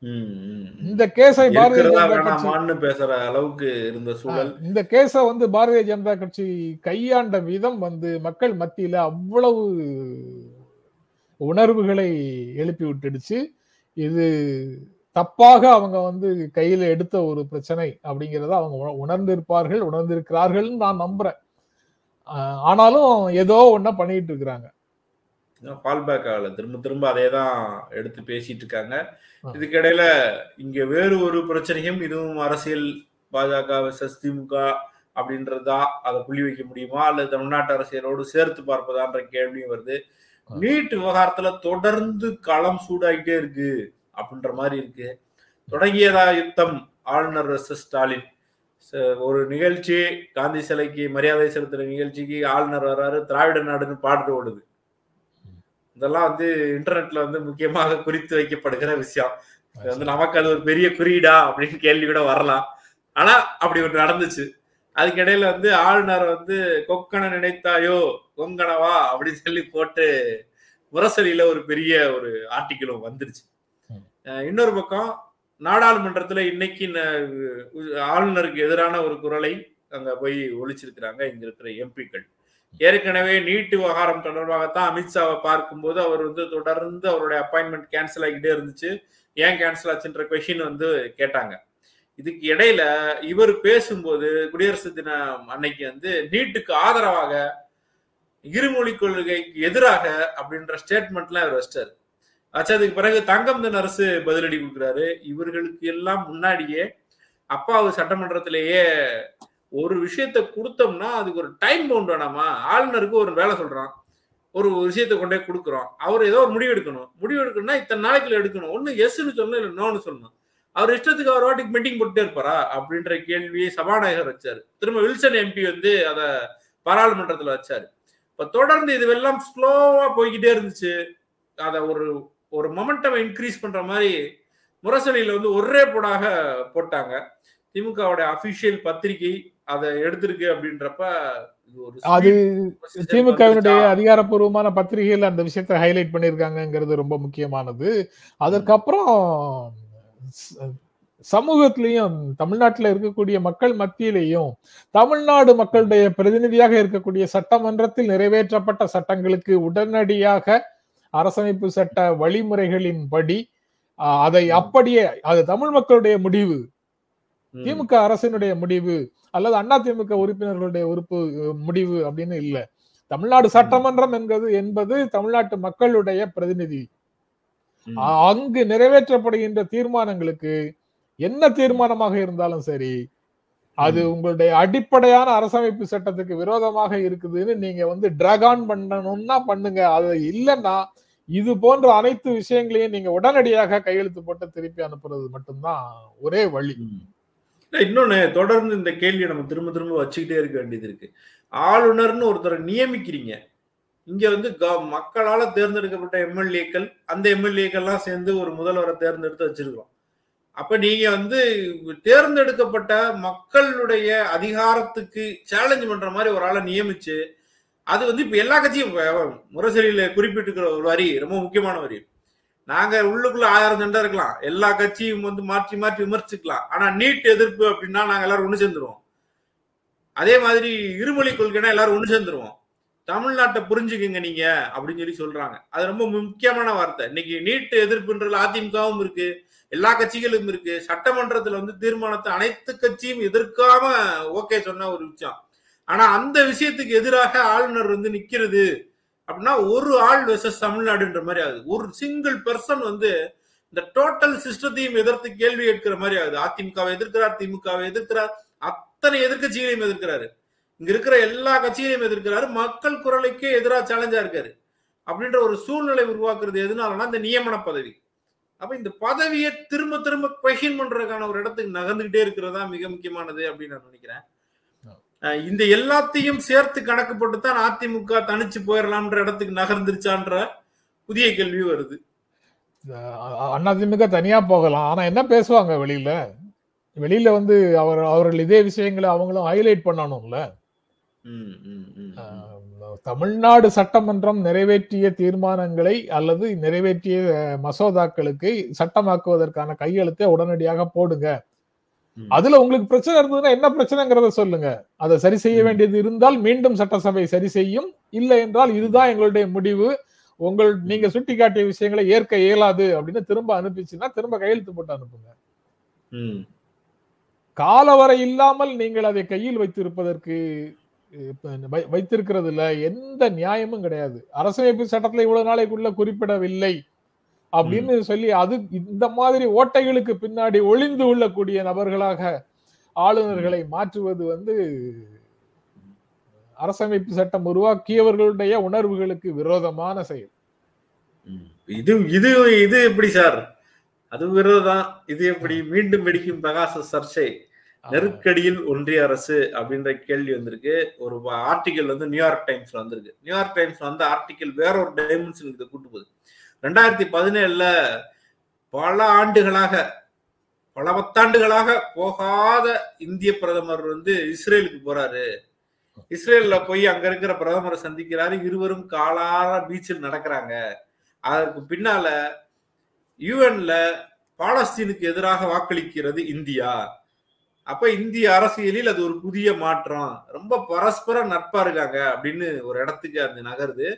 இந்த கேஸை பாரதிய ஜனதா கட்சி பேசுற அளவுக்கு இருந்த சூழல். இந்த கேஸ வந்து பாரதிய ஜனதா கட்சி கையாண்ட விதம் வந்து மக்கள் மத்தியில அவ்வளவு உணர்வுகளை எழுப்பி விட்டுடுச்சு. இது தப்பாக அவங்க வந்து கையில எடுத்த ஒரு பிரச்சனை அப்படிங்கறத அவங்க உண- உணர்ந்திருப்பார்கள் உணர்ந்திருக்கிறார்கள் நான் நம்புறேன். ஆனாலும் ஏதோ ஒன்ன பண்ணிட்டு இருக்கிறாங்க. ஃபால் பேக் ஆகல. திரும்ப திரும்ப அதே தான் எடுத்து பேசிட்டு இருக்காங்க. இதுக்கிடையில இங்க வேறு ஒரு பிரச்சனையும் இதுவும் அரசியல் பாஜக திமுக அப்படின்றதா அதை புள்ளி வைக்க முடியுமா? அல்லது தமிழ்நாட்டு அரசியலோடு சேர்த்து பார்ப்பதான்ற கேள்வியும் வருது. நீட் விவகாரத்துல தொடர்ந்து களம் சூடாகிட்டே இருக்கு அப்படின்ற மாதிரி இருக்கு. தொடங்கியதா யுத்தம் ஆளுநர் வெர்சஸ் ஸ்டாலின். ச- ஒரு நிகழ்ச்சி காந்தி சிலைக்கு மரியாதை செலுத்துற நிகழ்ச்சிக்கு ஆளுநர் வர்றாரு திராவிட நாடுன்னு பாட்டு ஓடுது. இதெல்லாம் வந்து இன்டர்நெட்ல வந்து முக்கியமாக குறித்து வைக்கப்படுகிற விஷயம். இது வந்து நமக்கு அது ஒரு பெரிய குறியீடா அப்படின்னு கேள்வி கூட வரலாம். ஆனா அப்படி ஒன்று நடந்துச்சு. அதுக்கிடையில வந்து ஆளுநர் வந்து கொக்கனை நினைத்தாயோ கொங்கனவா அப்படின்னு சொல்லி போட்டு முரசொலியில ஒரு பெரிய ஒரு ஆர்டிக்கிளும் வந்துருச்சு. இன்னொரு பக்கம் நாடாளுமன்றத்துல இன்னைக்கு ஆளுநருக்கு எதிரான ஒரு குரலை அங்க போய் ஒழிச்சிருக்கிறாங்க இங்க இருக்கிற எம்பிக்கள். ஏற்கனவே நீட் விவகாரம் தொடர்பாகத்தான் அமித்ஷாவை பார்க்கும்போது அவர் வந்து தொடர்ந்து அவருடைய அப்பாயின்மெண்ட் கேன்சல் ஆகிட்டே இருந்துச்சு. ஏன் கேன்சல் ஆச்சுன்ற கொஷின் வந்து கேட்டாங்க. இதுக்கு இடையில இவர் பேசும்போது குடியரசு தினம் அன்னைக்கு வந்து நீட்டுக்கு ஆதரவாக இருமொழி கொள்கைக்கு எதிராக அப்படின்ற ஸ்டேட்மெண்ட்லாம் இவர் வச்சிட்டாரு. ஆச்சு அதுக்கு பிறகு தங்கம் தென் அரசு பதிலடி கொடுக்குறாரு. இவர்களுக்கு எல்லாம் முன்னாடியே அப்பாவு சட்டமன்றத்திலேயே ஒரு விஷயத்த கொடுத்தோம்னா அதுக்கு ஒரு டைம் பவுண்ட் வேணாமா? ஆளுநருக்கு ஒரு வேலை சொல்றான். ஒரு விஷயத்த கொண்டே கொடுக்குறோம். அவர் ஏதோ ஒரு முடிவு எடுக்கணும். முடிவு எடுக்கணும்னா இத்தனை நாளைக்குள்ள எடுக்கணும். ஒன்னு எஸ்ன்னு சொல்லணும் இல்லை நோன்னு சொல்லணும். அவர் இஷ்டத்துக்கு அவர் வாட்டிக்கு மீட்டிங் போட்டுட்டே இருப்பாரா? அப்படின்ற கேள்வியை சபாநாயகர் வச்சாரு. திரும்ப வில்சன் எம்பி வந்து அதை பாராளுமன்றத்துல வச்சாரு. இப்ப தொடர்ந்து இதுவெல்லாம் ஸ்லோவா போய்கிட்டே இருந்துச்சு. அதை ஒரு ஒரு மொமெண்டம் இன்க்ரீஸ் பண்ற மாதிரி முரசொலியில வந்து ஒரே போடாக போட்டாங்க. திமுகவுடைய அபிஷியல் பத்திரிகை அதை எடுத்திருக்கு அப்படின்றப்ப அது திமுகவினுடைய? அதிகாரப்பூர்வமான பத்திரிகைகள் அந்த விஷயத்தை ஹைலைட் பண்ணியிருக்காங்கங்கிறது ரொம்ப முக்கியமானது அதற்கப்புறம் சமூகத்திலையும் தமிழ்நாட்டில் இருக்கக்கூடிய மக்கள் மத்தியிலையும் தமிழ்நாடு மக்களுடைய பிரதிநிதியாக இருக்கக்கூடிய சட்டமன்றத்தில் நிறைவேற்றப்பட்ட சட்டங்களுக்கு உடனடியாக அரசமைப்பு சட்ட வழிமுறைகளின்படி ஆஹ், அதை அப்படியே அது தமிழ் மக்களுடைய முடிவு. திமுக அரசினுடைய முடிவு அல்லது அண்ணா திமுக உறுப்பினர்களுடைய உறுப்பு முடிவு அப்படின்னு இல்ல. தமிழ்நாடு சட்டமன்றம் என்பது என்பது தமிழ்நாட்டு மக்களுடைய பிரதிநிதி. அங்கு நிறைவேற்றப்படுகின்ற தீர்மானங்களுக்கு என்ன தீர்மானமாக இருந்தாலும் சரி அது. உங்களுடைய அடிப்படையான அரசமைப்பு சட்டத்துக்கு விரோதமாக இருக்குதுன்னு நீங்க வந்து டிராக் ஆன் பண்ணணும்னா பண்ணுங்க. அது இல்லைன்னா இது போன்ற அனைத்து விஷயங்களையும் நீங்க உடனடியாக கையெழுத்து போட்டு திருப்பி அனுப்புறது மட்டும்தான் ஒரே வழி. ம். இன்னொன்னு தொடர்ந்து இந்த கேள்வியை நம்ம திரும்ப திரும்ப வச்சுக்கிட்டே இருக்க வேண்டியது இருக்கு. ஆளுநர்னு ஒருத்தரை நியமிக்கிறீங்க. இங்க வந்து க- மக்களால தேர்ந்தெடுக்கப்பட்ட எம்எல்ஏக்கள் அந்த எம்எல்ஏக்கள்லாம் சேர்ந்து ஒரு முதல்வரை தேர்ந்தெடுத்து வச்சிருக்கிறோம். அப்ப நீங்க வந்து தேர்ந்தெடுக்கப்பட்ட மக்களுடைய அதிகாரத்துக்கு சேலஞ்ச் பண்ற மாதிரி ஒரு ஆளை நியமிச்சு அது வந்து இப்ப எல்லா கட்சியும் இப்ப முரசொலியில குறிப்பிட்டிருக்கிற ஒரு வரி ரொம்ப முக்கியமான வரி. நாங்க உள்ளுக்குள்ள ஆயிரம் சண்டை இருக்கலாம். எல்லா கட்சியும் வந்து மாற்றி மாற்றி விமர்சிக்கலாம். ஆனா நீட் எதிர்ப்பு அப்படின்னா நாங்க எல்லாரும் ஒண்ணு சேர்ந்துருவோம். அதே மாதிரி இருமொழி கொள்கைனா எல்லாரும் ஒண்ணு சேர்ந்துருவோம். தமிழ்நாட்டை புரிஞ்சுக்குங்க நீங்க அப்படின்னு சொல்லி சொல்றாங்க. அது ரொம்ப முக்கியமான வார்த்தை. இன்னைக்கு நீட் எதிர்ப்புன்றதுல அதிமுகவும் இருக்கு. எல்லா கட்சிகளும் இருக்கு. சட்டமன்றத்துல வந்து தீர்மானத்தை அனைத்து கட்சியும் எதிர்க்காம ஓகே சொன்ன ஒரு விஷயம். ஆனா அந்த விஷயத்துக்கு எதிராக ஆளுநர் வந்து நிக்கிறது அப்படின்னா ஒரு ஆள் வெர்சஸ் தமிழ்நாடுன்ற மாதிரி ஆகுது. ஒரு சிங்கிள் பர்சன் வந்து இந்த டோட்டல் சிஸ்டத்தையும் எதிர்த்து கேள்வி கேட்கிற மாதிரி ஆகுது. அதிமுகவை எதிர்க்கிறார் திமுகவை எதிர்க்கிறார் அத்தனை எதிர்க்கட்சிகளையும் எதிர்க்கிறாரு. இங்க இருக்கிற எல்லா கட்சிகளையும் எதிர்க்கிறாரு. மக்கள் குரலுக்கே எதிராக சேலஞ்சா இருக்காரு. அப்படின்ற ஒரு சூழ்நிலை உருவாக்குறது எதனாலனா இந்த நியமன பதவி. அப்ப இந்த பதவியை திரும்ப திரும்ப கொஷின் பண்றதுக்கான ஒரு இடத்துக்கு நகர்ந்துகிட்டே இருக்கிறதா மிக முக்கியமானது அப்படின்னு நான் நினைக்கிறேன். இந்த எல்லாத்தையும் சேர்த்து கணக்கு போட்டு தான் அதிமுக தனிச்சு போயிடலாம்ன்ற இடத்துக்கு நகர்ந்துருச்சான்ற புதிய கேள்வி வருது. அதிமுக தனியா போகலாம். ஆனா என்ன பேசுவாங்க வெளியில? வெளியில வந்து அவர் அவர்கள் இதே விஷயங்களை அவங்களும் ஹைலைட் பண்ணணும்ல. தமிழ்நாடு சட்டமன்றம் நிறைவேற்றிய தீர்மானங்களை அல்லது நிறைவேற்றிய மசோதாக்களுக்கு சட்டமாக்குவதற்கான கையெழுத்தை உடனடியாக போடுங்க. அதுல உங்களுக்கு பிரச்சனை இருந்ததுன்னா என்ன பிரச்சனைங்கிறத சொல்லுங்க. அதை சரி செய்ய. வேண்டியது இருந்தால் மீண்டும் சட்டசபை சரி செய்யும். இல்லை என்றால் இதுதான் எங்களுடைய முடிவு. உங்கள் நீங்க சுட்டிக்காட்டிய விஷயங்களை ஏற்க இயலாது அப்படின்னு திரும்ப அனுப்பிச்சுன்னா திரும்ப கையெழுத்து போட்டு அனுப்புங்க. காலவரை இல்லாமல் நீங்கள் அதை கையில் வைத்திருப்பதற்கு வைத்திருக்கிறதுல எந்த நியாயமும் கிடையாது. அரசமைப்பு சட்டத்துல இவ்வளவு நாளைக்குள்ள குறிப்பிடவில்லை. அப்படின்னு சொல்லி அது இந்த மாதிரி ஓட்டைகளுக்கு பின்னாடி ஒளிந்து உள்ளக்கூடிய நபர்களாக ஆளுநர்களை மாற்றுவது வந்து அரசமைப்பு சட்டம் உருவாக்கியவர்களுடைய உணர்வுகளுக்கு விரோதமான செயல். இது இது இது எப்படி சார்? அது விரோதம். இது எப்படி மீண்டும் வெடிக்கும் பிரகாச சர்ச்சை? நெருக்கடியில் ஒன்றிய அரசு அப்படின்ற கேள்வி வந்திருக்கு. ஒரு ஆர்டிகல் வந்து நியூயார்க் டைம்ஸ்ல வந்திருக்கு. நியூயார்க் டைம்ஸ் வந்து ஆர்டிகல் வேற ஒரு டைமென்ஷனுக்கு கூட்டு போகுது. ரெண்டாயிரத்தி பதினேழுல பல ஆண்டுகளாக பல பத்தாண்டுகளாக போகாத இந்திய பிரதமர் வந்து இஸ்ரேலுக்கு போறாரு. இஸ்ரேல்ல போய் அங்க இருக்கிற பிரதமரை சந்திக்கிறாரு. இருவரும் காலார பீச்சில் நடக்கிறாங்க. அதற்கு பின்னால யுஎன்ல பாலஸ்தீனுக்கு எதிராக வாக்களிக்கிறது இந்தியா. அப்ப இந்திய அரசியலில் அது ஒரு புதிய மாற்றம். ரொம்ப பரஸ்பர நட்பா இருக்காங்க அப்படின்னு ஒரு இடத்துக்கு அது நகருது.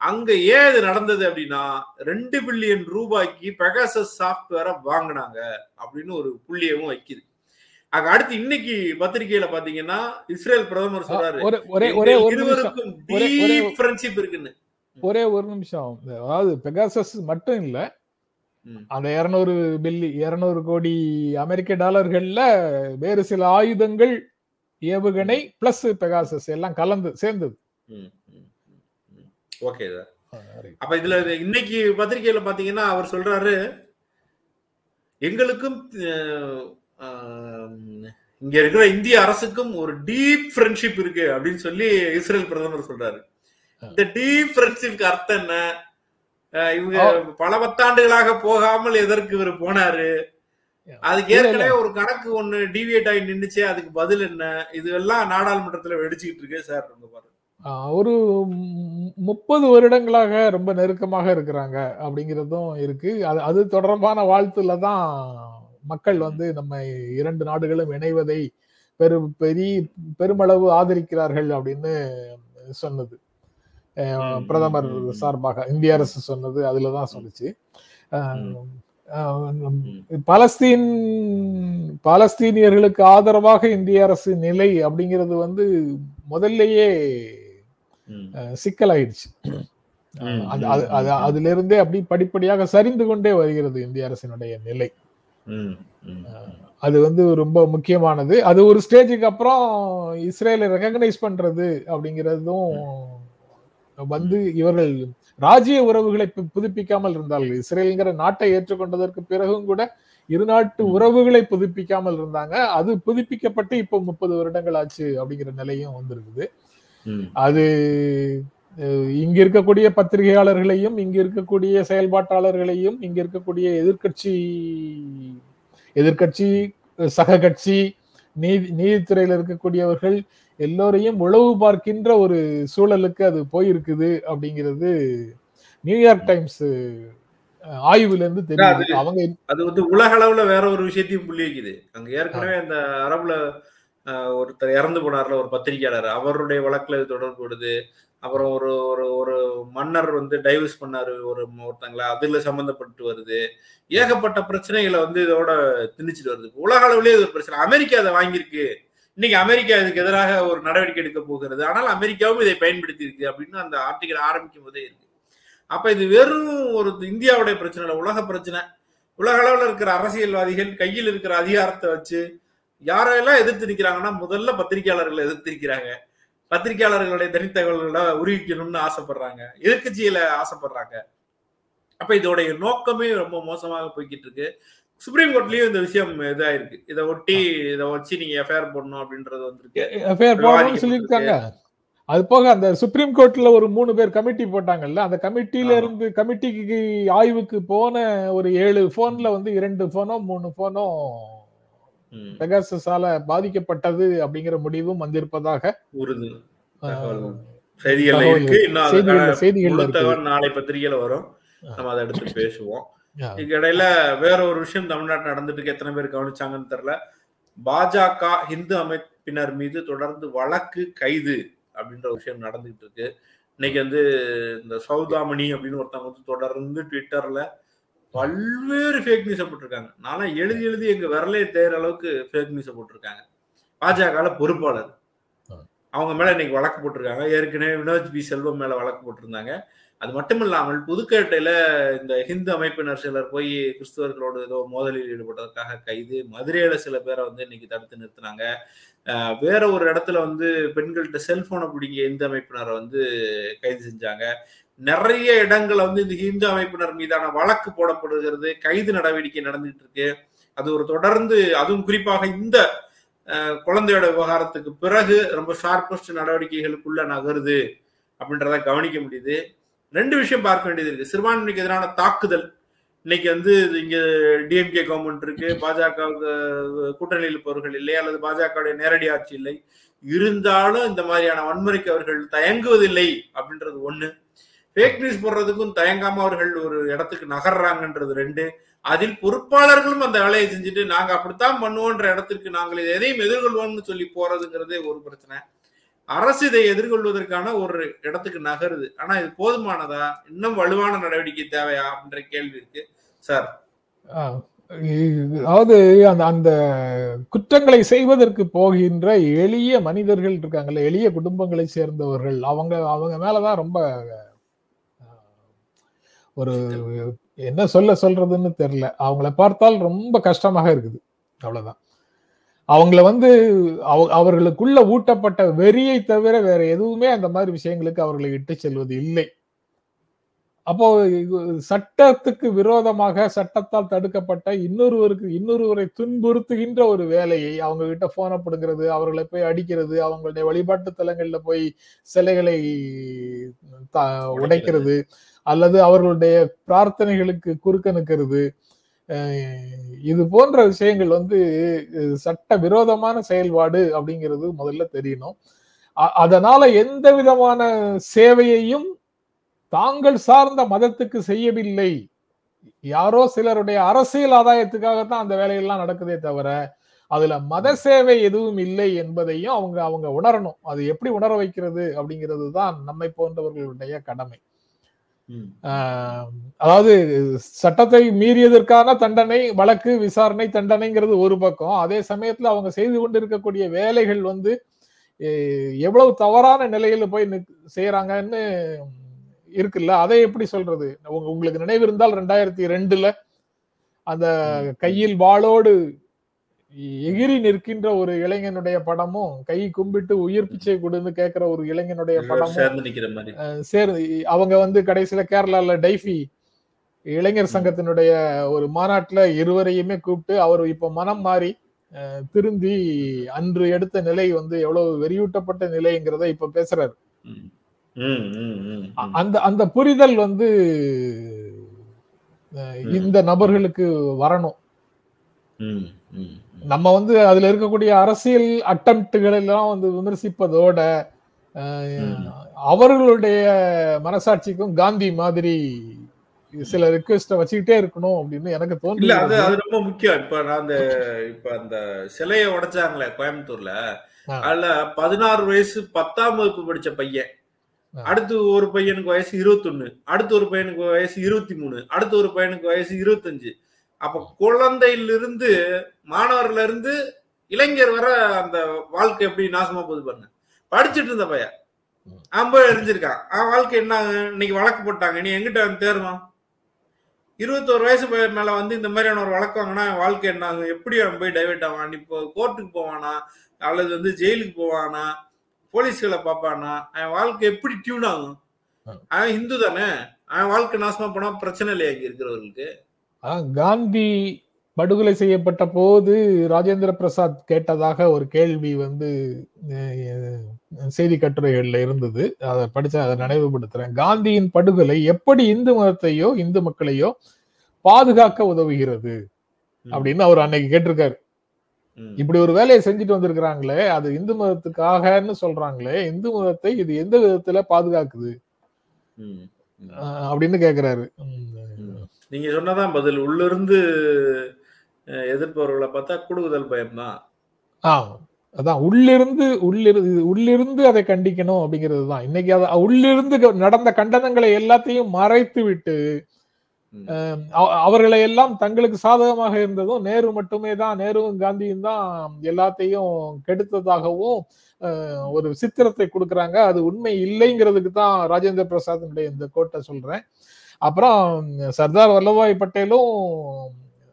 அங்க ஏன் இது நடந்தது அப்படின்னா ரெண்டு பில்லியன் ரூபாய்க்கு பெகாசஸ் சாஃப்ட்வேரை வாங்கினாங்க அப்படின்னு ஒரு புள்ளியவும் வைக்குது. அங்க அடுத்து இன்னைக்கு பத்திரிகையில பாத்தீங்கன்னா இஸ்ரேல் பிரதமர் சொல்றாரு ஒரே ஒரே இருவருக்கும் இருக்குன்னு. ஒரே ஒரு நிமிஷம். அதாவது பெகாசஸ் மட்டும் இல்ல அந்த இருநூறு பில்லி இருநூறு கோடி அமெரிக்க டாலர்கள்ல வேறு சில ஆயுதங்கள் ஏவுகணை பிளஸ் பெகாசஸ் எல்லாம் கலந்து சேர்ந்தது. ஓகே சார் அப்ப இதுல இன்னைக்கு பத்திரிகையில பாத்தீங்கன்னா அவர் சொல்றாரு எங்களுக்கும் இங்க இருக்கிற இந்திய அரசுக்கும் ஒரு டீப் ஃப்ரெண்ட்ஷிப் இருக்கு அப்படின்னு சொல்லி இஸ்ரேல் பிரதமர் சொல்றாரு. இந்த டீப் ஃப்ரெண்ட்ஷிப்க்கு அர்த்தம் என்ன? இவங்க பல பத்தாண்டுகளாக போகாமல் எதற்கு இவர் போனாரு? அதுக்கு. ஏற்கனவே ஒரு கணக்கு ஒண்ணு டிவியேட் ஆகி நின்னுச்சே. அதுக்கு பதில் என்ன? இது எல்லாம் நாடாளுமன்றத்துல வெடிச்சுக்கிட்டு இருக்கு சார் இங்க பாருங்க ஒரு முப்பது வருடங்களாக ரொம்ப நெருக்கமாக இருக்கிறாங்க அப்படிங்கிறதும் இருக்கு. அது அது தொடர்பான வாழ்த்துல தான் மக்கள் வந்து நம்ம இரண்டு நாடுகளும் இணைவதை பெரு பெரிய பெருமளவு ஆதரிக்கிறார்கள் அப்படின்னு சொன்னது. பிரதமர். சார்பாக இந்திய அரசு சொன்னது அதுலதான் சொல்லுச்சு அஹ் ம். அஹ் பலஸ்தீன் பாலஸ்தீனியர்களுக்கு ஆதரவாக இந்திய அரசு நிலை அப்படிங்கிறது வந்து முதல்லயே சிக்கலாயிடுச்சு. அதுல இருந்தே அப்படி படிப்படியாக சரிந்து கொண்டே வருகிறது இந்திய அரசினுடைய நிலை. அது வந்து ரொம்ப முக்கியமானது அது ஒரு ஸ்டேஜுக்கு அப்புறம் இஸ்ரேலை ரெகக்னைஸ் பண்றது அப்படிங்கிறதும் வந்து இவர்கள் ராஜ்ய உறவுகளை புதுப்பிக்காமல் இருந்தார்கள் இஸ்ரேல்ங்கிற நாட்டை ஏற்றுக்கொண்டதற்கு பிறகும் கூட இரு நாட்டு. உறவுகளை புதுப்பிக்காமல் இருந்தாங்க அது புதுப்பிக்கப்பட்டு இப்போ முப்பது வருடங்கள் ஆச்சு அப்படிங்கிற நிலையும் வந்திருக்குது. அது இங்க இருக்கக்கூடிய பத்திரிகையாளர்களையும் இங்க இருக்கக்கூடிய செயல்பாட்டாளர்களையும் இங்க இருக்கக்கூடிய எதிர்க்கட்சி எதிர்க்கட்சி சக கட்சி நீதி நீதித்துறையில இருக்கக்கூடியவர்கள் எல்லோரையும் உளவு பார்க்கின்ற ஒரு சூழலுக்கு அது போயிருக்குது அப்படிங்கிறது நியூயார்க் டைம்ஸ் ஆய்வுல இருந்து தெரியுது. அவங்க அது வந்து உலக அளவுல வேற ஒரு விஷயத்தையும் புள்ளி வைக்குது. அங்க ஏற்கனவே அந்த அரபுல ஒருத்தர் இறந்து போனார்ல ஒரு பத்திரிகையாளர். அவருடைய வழக்குல இது தொடர்புடுது அப்புறம் ஒரு ஒரு ஒரு மன்னர் வந்து டைவர்ஸ் பண்ணாரு ஒரு ஒருத்தங்கள. அதுல சம்பந்தப்பட்டு வருது. ஏகப்பட்ட பிரச்சனைகளை வந்து இதோட திணிச்சிட்டு வருது. உலக அளவுலயே இது ஒரு பிரச்சனை. அமெரிக்கா அதை வாங்கியிருக்கு. இன்னைக்கு அமெரிக்கா இதுக்கு எதிராக ஒரு நடவடிக்கை எடுக்க போகிறது. ஆனால் அமெரிக்காவும் இதை பயன்படுத்தி இருக்கு அப்படின்னு அந்த ஆர்டிகல் ஆரம்பிக்கும் போதே இருக்கு. அப்ப இது வெறும் ஒரு இந்தியாவுடைய பிரச்சனை இல்லை உலக பிரச்சனை. உலக அளவில் இருக்கிற அரசியல்வாதிகள் கையில் இருக்கிற அதிகாரத்தை வச்சு யாரெல்லாம் எதிர்த்து நிற்கிறாங்கன்னா முதல்ல பத்திரிகையாளர்களை எதிர்த்து நிக்கிறாங்க. பத்திரிகையாளர்களுடைய தனித்தகவல்களை உருவிக்கணும்னு ஆசைப்படுறாங்க. எதிர்கட்சியில ஆசைப்படுறாங்க. அப்ப இதோடைய நோக்கமே ரொம்ப மோசமாக போய்கிட்டு இருக்கு. சுப்ரீம் கோர்ட்லயும் இந்த விஷயம் இதா இருக்கு இதை ஒட்டி இதை வச்சு நீங்க எஃப்ஐஆர் போடணும் அப்படின்றது வந்திருக்கு. எஃப்ஐஆர் போடணும்னு சொல்லியிருக்காங்க. அது போக அந்த சுப்ரீம் கோர்ட்ல ஒரு மூணு பேர் கமிட்டி போட்டாங்கல்ல அந்த கமிட்டில. இருந்து கமிட்டிக்கு ஆய்வுக்கு போன ஒரு ஏழு போன்ல வந்து இரண்டு போனோ மூணு போனோ பெகாசஸால பாதிக்கப்பட்டது அப்படிங்கிற முடிவும் வந்திருப்பதாக உறுதி. இருக்கு. தகவல் நாளை பத்திரிகையில வரும். நம்ம அதை எடுத்து பேசுவோம். இதுக்கு இடையில வேற ஒரு விஷயம் தமிழ்நாட்டில் நடந்துட்டு இருக்கு எத்தனை பேர் கவனிச்சாங்கன்னு தெரியல. பாஜக இந்து அமைப்பினர் மீது தொடர்ந்து வழக்கு கைது அப்படின்ற விஷயம் நடந்துகிட்டு இருக்கு. இன்னைக்கு வந்து இந்த சௌதாமணி அப்படின்னு ஒருத்தவங்க வந்து தொடர்ந்து ட்விட்டர்ல பல்வேறு ஃபேக் நியூஸை போட்டிருக்காங்க. நானும் எழுதி எழுதி எங்க விரலே தேர அளவுக்கு ஃபேக் நியூஸை போட்டிருக்காங்க. பாஜக பொறுப்பாளர். அவங்க மேல இன்னைக்கு வழக்கு போட்டிருக்காங்க. ஏற்கனவே வினோத் பி செல்வம் மேல வழக்கு போட்டிருந்தாங்க. அது மட்டும் இல்லாமல் புதுக்கோட்டையில இந்த ஹிந்து அமைப்பினர் சிலர் போய் கிறிஸ்துவர்களோடு ஏதோ மோதலில் ஈடுபட்டதற்காக கைது மதுரையில சில பேரை வந்து இன்னைக்கு தடுத்து நிறுத்தினாங்க. வேற ஒரு இடத்துல வந்து பெண்கள்கிட்ட செல்போனை பிடிங்க இந்து அமைப்பினரை வந்து கைது செஞ்சாங்க. நிறைய இடங்கள்ல வந்து இந்த ஹிந்து அமைப்பினர் மீதான வழக்கு போடப்படுகிறது கைது நடவடிக்கை நடந்துட்டு இருக்கு. அது ஒரு தொடர்ந்து அதுவும் குறிப்பாக இந்த குழந்தையோட விவகாரத்துக்கு பிறகு ரொம்ப ஷார்பஸ்ட் நடவடிக்கைகளுக்குள்ள நகருது அப்படின்றத கவனிக்க முடியுது. ரெண்டு விஷயம் பார்க்க வேண்டியது இருக்கு. சிறுபான்மைக்கு எதிரான தாக்குதல். இன்னைக்கு வந்து இங்க டிஎம்கே கவர்மெண்ட் இருக்கு. பாஜக கூட்டணியில் இருப்பவர்கள் இல்லை அல்லது பாஜகவுடைய நேரடி ஆட்சி இல்லை. இருந்தாலும் இந்த மாதிரியான வன்முறைக்கு அவர்கள் தயங்குவதில்லை அப்படின்றது ஒண்ணு. ஃபேக் நியூஸ் போடுறதுக்கும் தயங்காம அவர்கள் ஒரு இடத்துக்கு நகர்றாங்கன்றது ரெண்டு. அதில் பொறுப்பாளர்களும் அந்த வேலையை செஞ்சுட்டு நாங்க அப்படித்தான் பண்ணுவோன்ற இடத்திற்கு நாங்கள் எதையும் எதிர்கொள்வோம்னு சொல்லி போறதுங்கிறதே ஒரு பிரச்சனை. அரசு இதை எதிர்கொள்வதற்கான ஒரு இடத்துக்கு நகருது. ஆனா இது போதுமானதா? இன்னும் வலுவான நடவடிக்கை தேவையா? அப்படின்ற கேள்வி இருக்கு. சார். அதாவது அந்த அந்த குற்றங்களை செய்வதற்கு போகின்ற எளிய மனிதர்கள் இருக்காங்கல்ல எளிய குடும்பங்களை சேர்ந்தவர்கள் அவங்க அவங்க மேலதான் ரொம்ப ஒரு என்ன சொல்ல சொல்றதுன்னு தெரியல. அவங்கள பார்த்தால் ரொம்ப கஷ்டமாக இருக்குது. அவ்வளவுதான். அவங்கள வந்து அவ- அவர்களுக்குள்ள ஊட்டப்பட்ட வெறியை தவிர வேற எதுவுமே அந்த மாதிரி விஷயங்களுக்கு அவர்களை இட்டு செல்வது இல்லை. அப்போ சட்டத்துக்கு விரோதமாக சட்டத்தால் தடுக்கப்பட்ட இன்னொருவருக்கு இன்னொருவரை துன்புறுத்துகின்ற ஒரு வேலையை அவங்க கிட்ட போனை பிடுங்கிறது அவர்களை போய் அடிக்கிறது அவங்களுடைய வழிபாட்டு தலங்கள்ல போய் சிலைகளை த- உடைக்கிறது அல்லது அவர்களுடைய பிரார்த்தனைகளுக்கு குறுக்க நிற்கிறது இது போன்ற விஷயங்கள் வந்து சட்ட விரோதமான செயல்பாடு அப்படிங்கிறது முதல்ல தெரியணும். அதனால எந்த விதமான சேவையையும் தாங்கள் சார்ந்த மதத்துக்கு செய்யவில்லை. யாரோ சிலருடைய அரசியல் ஆதாயத்துக்காகத்தான் அந்த வேலையெல்லாம் நடக்குதே தவிர அதுல மத சேவை எதுவும் இல்லை என்பதையும் அவங்க அவங்க உணரணும். அது எப்படி உணர வைக்கிறது அப்படிங்கிறது தான் நம்மை போன்றவர்களுடைய கடமை. அதாவது சட்டத்தை மீறியதற்கான தண்டனை வழக்கு விசாரணை தண்டனைங்கிறது ஒரு பக்கம். அதே சமயத்துல அவங்க செய்து கொண்டிருக்கக்கூடிய வேலைகள் வந்து எவ்வளவு தவறான நிலையில போய் செய்யறாங்கன்னு இருக்குல்ல அதை எப்படி சொல்றது? உங்க- உங்களுக்கு நினைவு இருந்தால் ரெண்டாயிரத்தி ரெண்டுல அந்த. கையில் வாளோடு எகிரி நிற்கின்ற ஒரு இளைஞனுடைய படமும் கை கும்பிட்டு உயிர் பிச்சை கொடுன்னு கேட்கிற ஒரு இளைஞனுடைய படமும் சேர்ந்து அவங்க வந்து கடைசியில கேரளால டைஃபி இளைஞர் சங்கத்தினுடைய ஒரு மாநாட்டுல இருவரையுமே கூப்பிட்டு அவர் இப்ப மனம் மாறி திருந்தி அன்று எடுத்த நிலை வந்து எவ்வளவு வெறியூட்டப்பட்ட நிலைங்கிறத இப்ப பேசுறாரு. அந்த அந்த புரிதல் வந்து. இந்த நபர்களுக்கு வரணும் ம், ம், ம். நம்ம வந்து அதுல இருக்கக்கூடிய அரசியல் அட்டம்ப்டுகள் எல்லாம் வந்து விமர்சிப்பதோட. அவர்களுடைய மனசாட்சிக்கும் காந்தி மாதிரி சில ரிக்வெஸ்ட வச்சுக்கிட்டே இருக்கணும் அப்படின்னு எனக்கு இல்ல அது அது ரொம்ப முக்கியம் இப்ப நான் அந்த இப்ப அந்த சிலையை உடைச்சாங்களே கோயம்புத்தூர்ல. அதுல பதினாறு வயசு பத்தாம் வகுப்பு படிச்ச பையன். அடுத்து ஒரு பையனுக்கு வயசு இருபத்தொன்னு அடுத்து ஒரு பையனுக்கு வயசு இருபத்தி மூணு அடுத்து ஒரு பையனுக்கு வயசு இருபத்தஞ்சு அப்ப குழந்தையிலிருந்து மாணவர்ல இருந்து இளைஞர் வர அந்த வாழ்க்கை எப்படி நாசமா போகுது பாருங்க. படிச்சுட்டு இருந்த பையன். அவன் போய் எரிஞ்சிருக்கான் அவன் வாழ்க்கை என்ன? இன்னைக்கு வழக்கு போட்டாங்க. நீ எங்கிட்ட தேர்வான் இருபத்தோரு வயசு பையன் மேல வந்து இந்த மாதிரியான ஒரு வழக்கு வாங்கினா வாழ்க்கை என்ன ஆகும்? எப்படி அவன் போய் டைவெர்ட் ஆவான்? இப்போ கோர்ட்டுக்கு போவானா? அல்லது வந்து ஜெயிலுக்கு போவானா? போலீஸ்களை பார்ப்பானா? அவன் வாழ்க்கை எப்படி டியூன் ஆகும். அவன் இந்து தானே? அவன் வாழ்க்கை நாசமா போனா பிரச்சனை இல்லையா இங்க இருக்கிறவர்களுக்கு. காந்தி படுகொலை செய்யப்பட்ட போது ராஜேந்திர பிரசாத் கேட்டதாக ஒரு கேள்வி வந்து செய்தி கட்டுரைகள்ல இருந்தது அதை படிச்சு அதை நினைவுபடுத்துறேன் காந்தியின் படுகொலை எப்படி இந்து மதத்தையோ இந்து மக்களையோ பாதுகாக்க உதவுகிறது. அப்படின்னு அவர் அன்னைக்கு கேட்டிருக்காரு. இப்படி ஒரு வேலையை செஞ்சுட்டு வந்திருக்கிறாங்களே அது இந்து மதத்துக்காகன்னு சொல்றாங்களே இந்து மதத்தை இது எந்த விதத்துல பாதுகாக்குது அப்படின்னு கேக்குறாரு. நீங்க சொன்னதான் பதில். உள்ளிருந்து எதிர்ப்பவர்களை பார்த்தா குடுகுதல் பயம்தான். ஆ அதான் உள்ளிருந்து உள்ளிருந்து உள்ளிருந்து அதை கண்டிக்கணும் அப்படிங்கிறது தான் இன்னைக்கு அதை உள்ளிருந்து நடந்த கண்டனங்களை எல்லாத்தையும் மறைத்து விட்டு அவர்களை எல்லாம் தங்களுக்கு சாதகமாக இருந்ததும் நேரு மட்டுமே தான் நேருவும் காந்தியும் தான் எல்லாத்தையும் கெடுத்ததாகவும் ஒரு சித்திரத்தை கொடுக்கறாங்க. அது உண்மை இல்லைங்கிறதுக்கு தான் ராஜேந்திர பிரசாத்தினுடைய இந்த கோட்டை சொல்றேன். அப்புறம் சர்தார் வல்லபாய் பட்டேலும்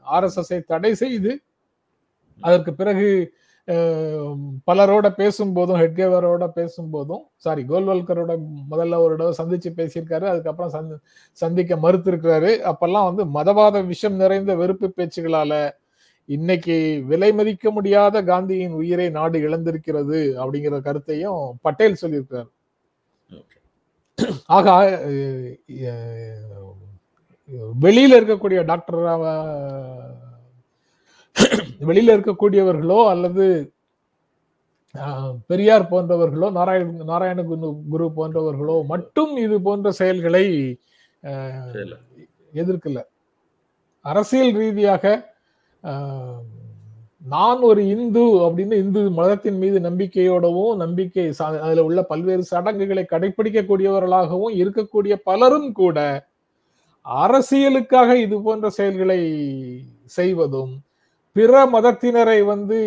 ஆர்எஸ்எஸ்ஐ தடை செய்து அதற்கு பிறகு பலரோட பேசும்போதும் ஹெட்கேவரோட பேசும்போதும் சாரி கோல்வல்கரோட முதல்ல ஒரு தடவை சந்திச்சு பேசியிருக்காரு அதுக்கப்புறம் சந்தி சந்திக்க மறுத்திருக்கிறாரு. அப்பெல்லாம் வந்து மதவாத விஷம் நிறைந்த வெறுப்பு பேச்சுகளால இன்னைக்கு விலை மதிக்க முடியாத காந்தியின் உயிரை நாடு இழந்திருக்கிறது அப்படிங்கிற கருத்தையும் பட்டேல் சொல்லியிருக்கிறார். ஆக வெளியில இருக்கக்கூடிய டாக்டர் வெளியில இருக்கக்கூடியவர்களோ அல்லது பெரியார் போன்றவர்களோ நாராயண நாராயண குரு குரு போன்றவர்களோ மட்டும் இது போன்ற செயல்களை எதிர்க்கல. அரசியல் ரீதியாக நான் ஒரு இந்து அப்படின்னு இந்து மதத்தின் மீது நம்பிக்கையோடவும் நம்பிக்கை சா- அதுல உள்ள பல்வேறு சடங்குகளை கடைபிடிக்கக்கூடியவர்களாகவும் இருக்கக்கூடிய பலரும் கூட அரசியலுக்காக இது போன்ற செயல்களை செய்வதும் பிற மதத்தினரை வந்து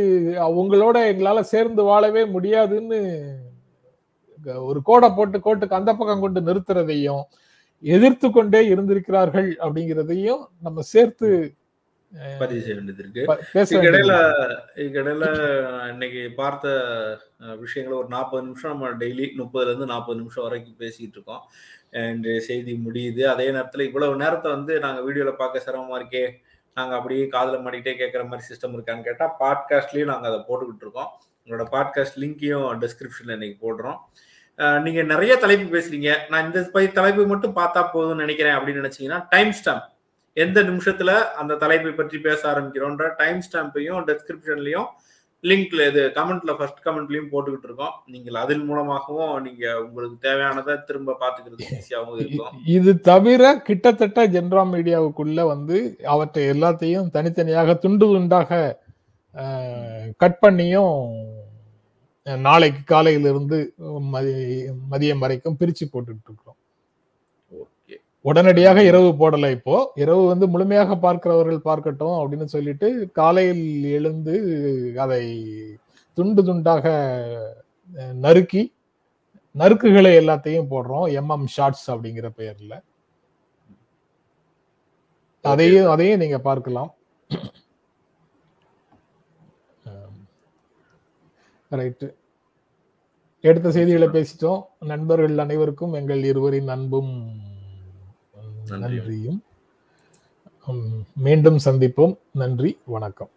அவங்களோட எங்களால சேர்ந்து வாழவே முடியாதுன்னு ஒரு கோடை போட்டு கோட்டுக்கு அந்த பக்கம் கொண்டு நிறுத்துறதையும் எதிர்த்து கொண்டே இருந்திருக்கிறார்கள் அப்படிங்கிறதையும் நம்ம சேர்த்து பதிவு செய்ய வேண்டியது இருக்கு. இதுக்கிடையில இன்னைக்கு பார்த்த விஷயங்களை ஒரு நாற்பது நிமிஷம் நம்ம டெய்லி முப்பதுல இருந்து நாற்பது நிமிஷம் வரைக்கும் பேசிட்டு இருக்கோம். இன்றைய செய்தி முடியுது. அதே நேரத்துல இவ்வளவு நேரத்தை வந்து நாங்க வீடியோல பார்க்க சிரமமா இருக்கே நாங்க அப்படியே காதுல மாட்டிக்கிட்டே கேட்கற மாதிரி சிஸ்டம் இருக்கான்னு கேட்டா பாட்காஸ்ட்லயும் நாங்க அதை போட்டுக்கிட்டு இருக்கோம். உங்களோட பாட்காஸ்ட் லிங்கையும் டிஸ்கிரிப்ஷன்ல இன்னைக்கு போடுறோம். நீங்க நிறைய தலைப்பு பேசுறீங்க. நான் இந்த தலைப்பு மட்டும் பார்த்தா போதும்னு நினைக்கிறேன் அப்படின்னு நினைச்சீங்கன்னா டைம் ஸ்டாம்ப் எந்த நிமிஷத்துல அந்த தலைப்பை பற்றி பேச ஆரம்பிக்கிறோன்ற டைம் ஸ்டாம்பையும் டெஸ்கிரிப்ஷன்லையும் லிங்க்ல இது கமெண்ட்ல ஃபர்ஸ்ட் கமெண்ட்லயும் போட்டுக்கிட்டு இருக்கோம். நீங்கள் அதன் மூலமாகவும் நீங்க உங்களுக்கு தேவையானதை திரும்ப பாத்துக்கிறது ஈஸியாகவும் இருக்கும். இது தவிர கிட்டத்தட்ட ஜென்ரா மீடியாவுக்குள்ள வந்து அவற்றை எல்லாத்தையும் தனித்தனியாக துண்டு துண்டாக கட் பண்ணியும் நாளைக்கு காலையிலிருந்து மதியம் வரைக்கும் பிரிச்சு போட்டுக்கிட்டு இருக்கிறோம். உடனடியாக இரவு போடல இப்போ. இரவு வந்து முழுமையாக பார்க்கிறவர்கள் பார்க்கட்டும் அப்படின்னு சொல்லிட்டு காலையில் எழுந்து அதை துண்டு துண்டாக நறுக்கி நறுக்குகளை எல்லாத்தையும் போடுறோம். எம்எம் ஷார்ட்ஸ் அப்படிங்கிற பெயர்ல. அதையும் அதையும் நீங்க பார்க்கலாம். ரைட்டு. எடுத்த செய்திகளை பேசிட்டோம். நண்பர்கள் அனைவருக்கும் எங்கள் இருவரின் அன்பும் நன்றியும். மீண்டும் சந்திப்போம். நன்றி வணக்கம்.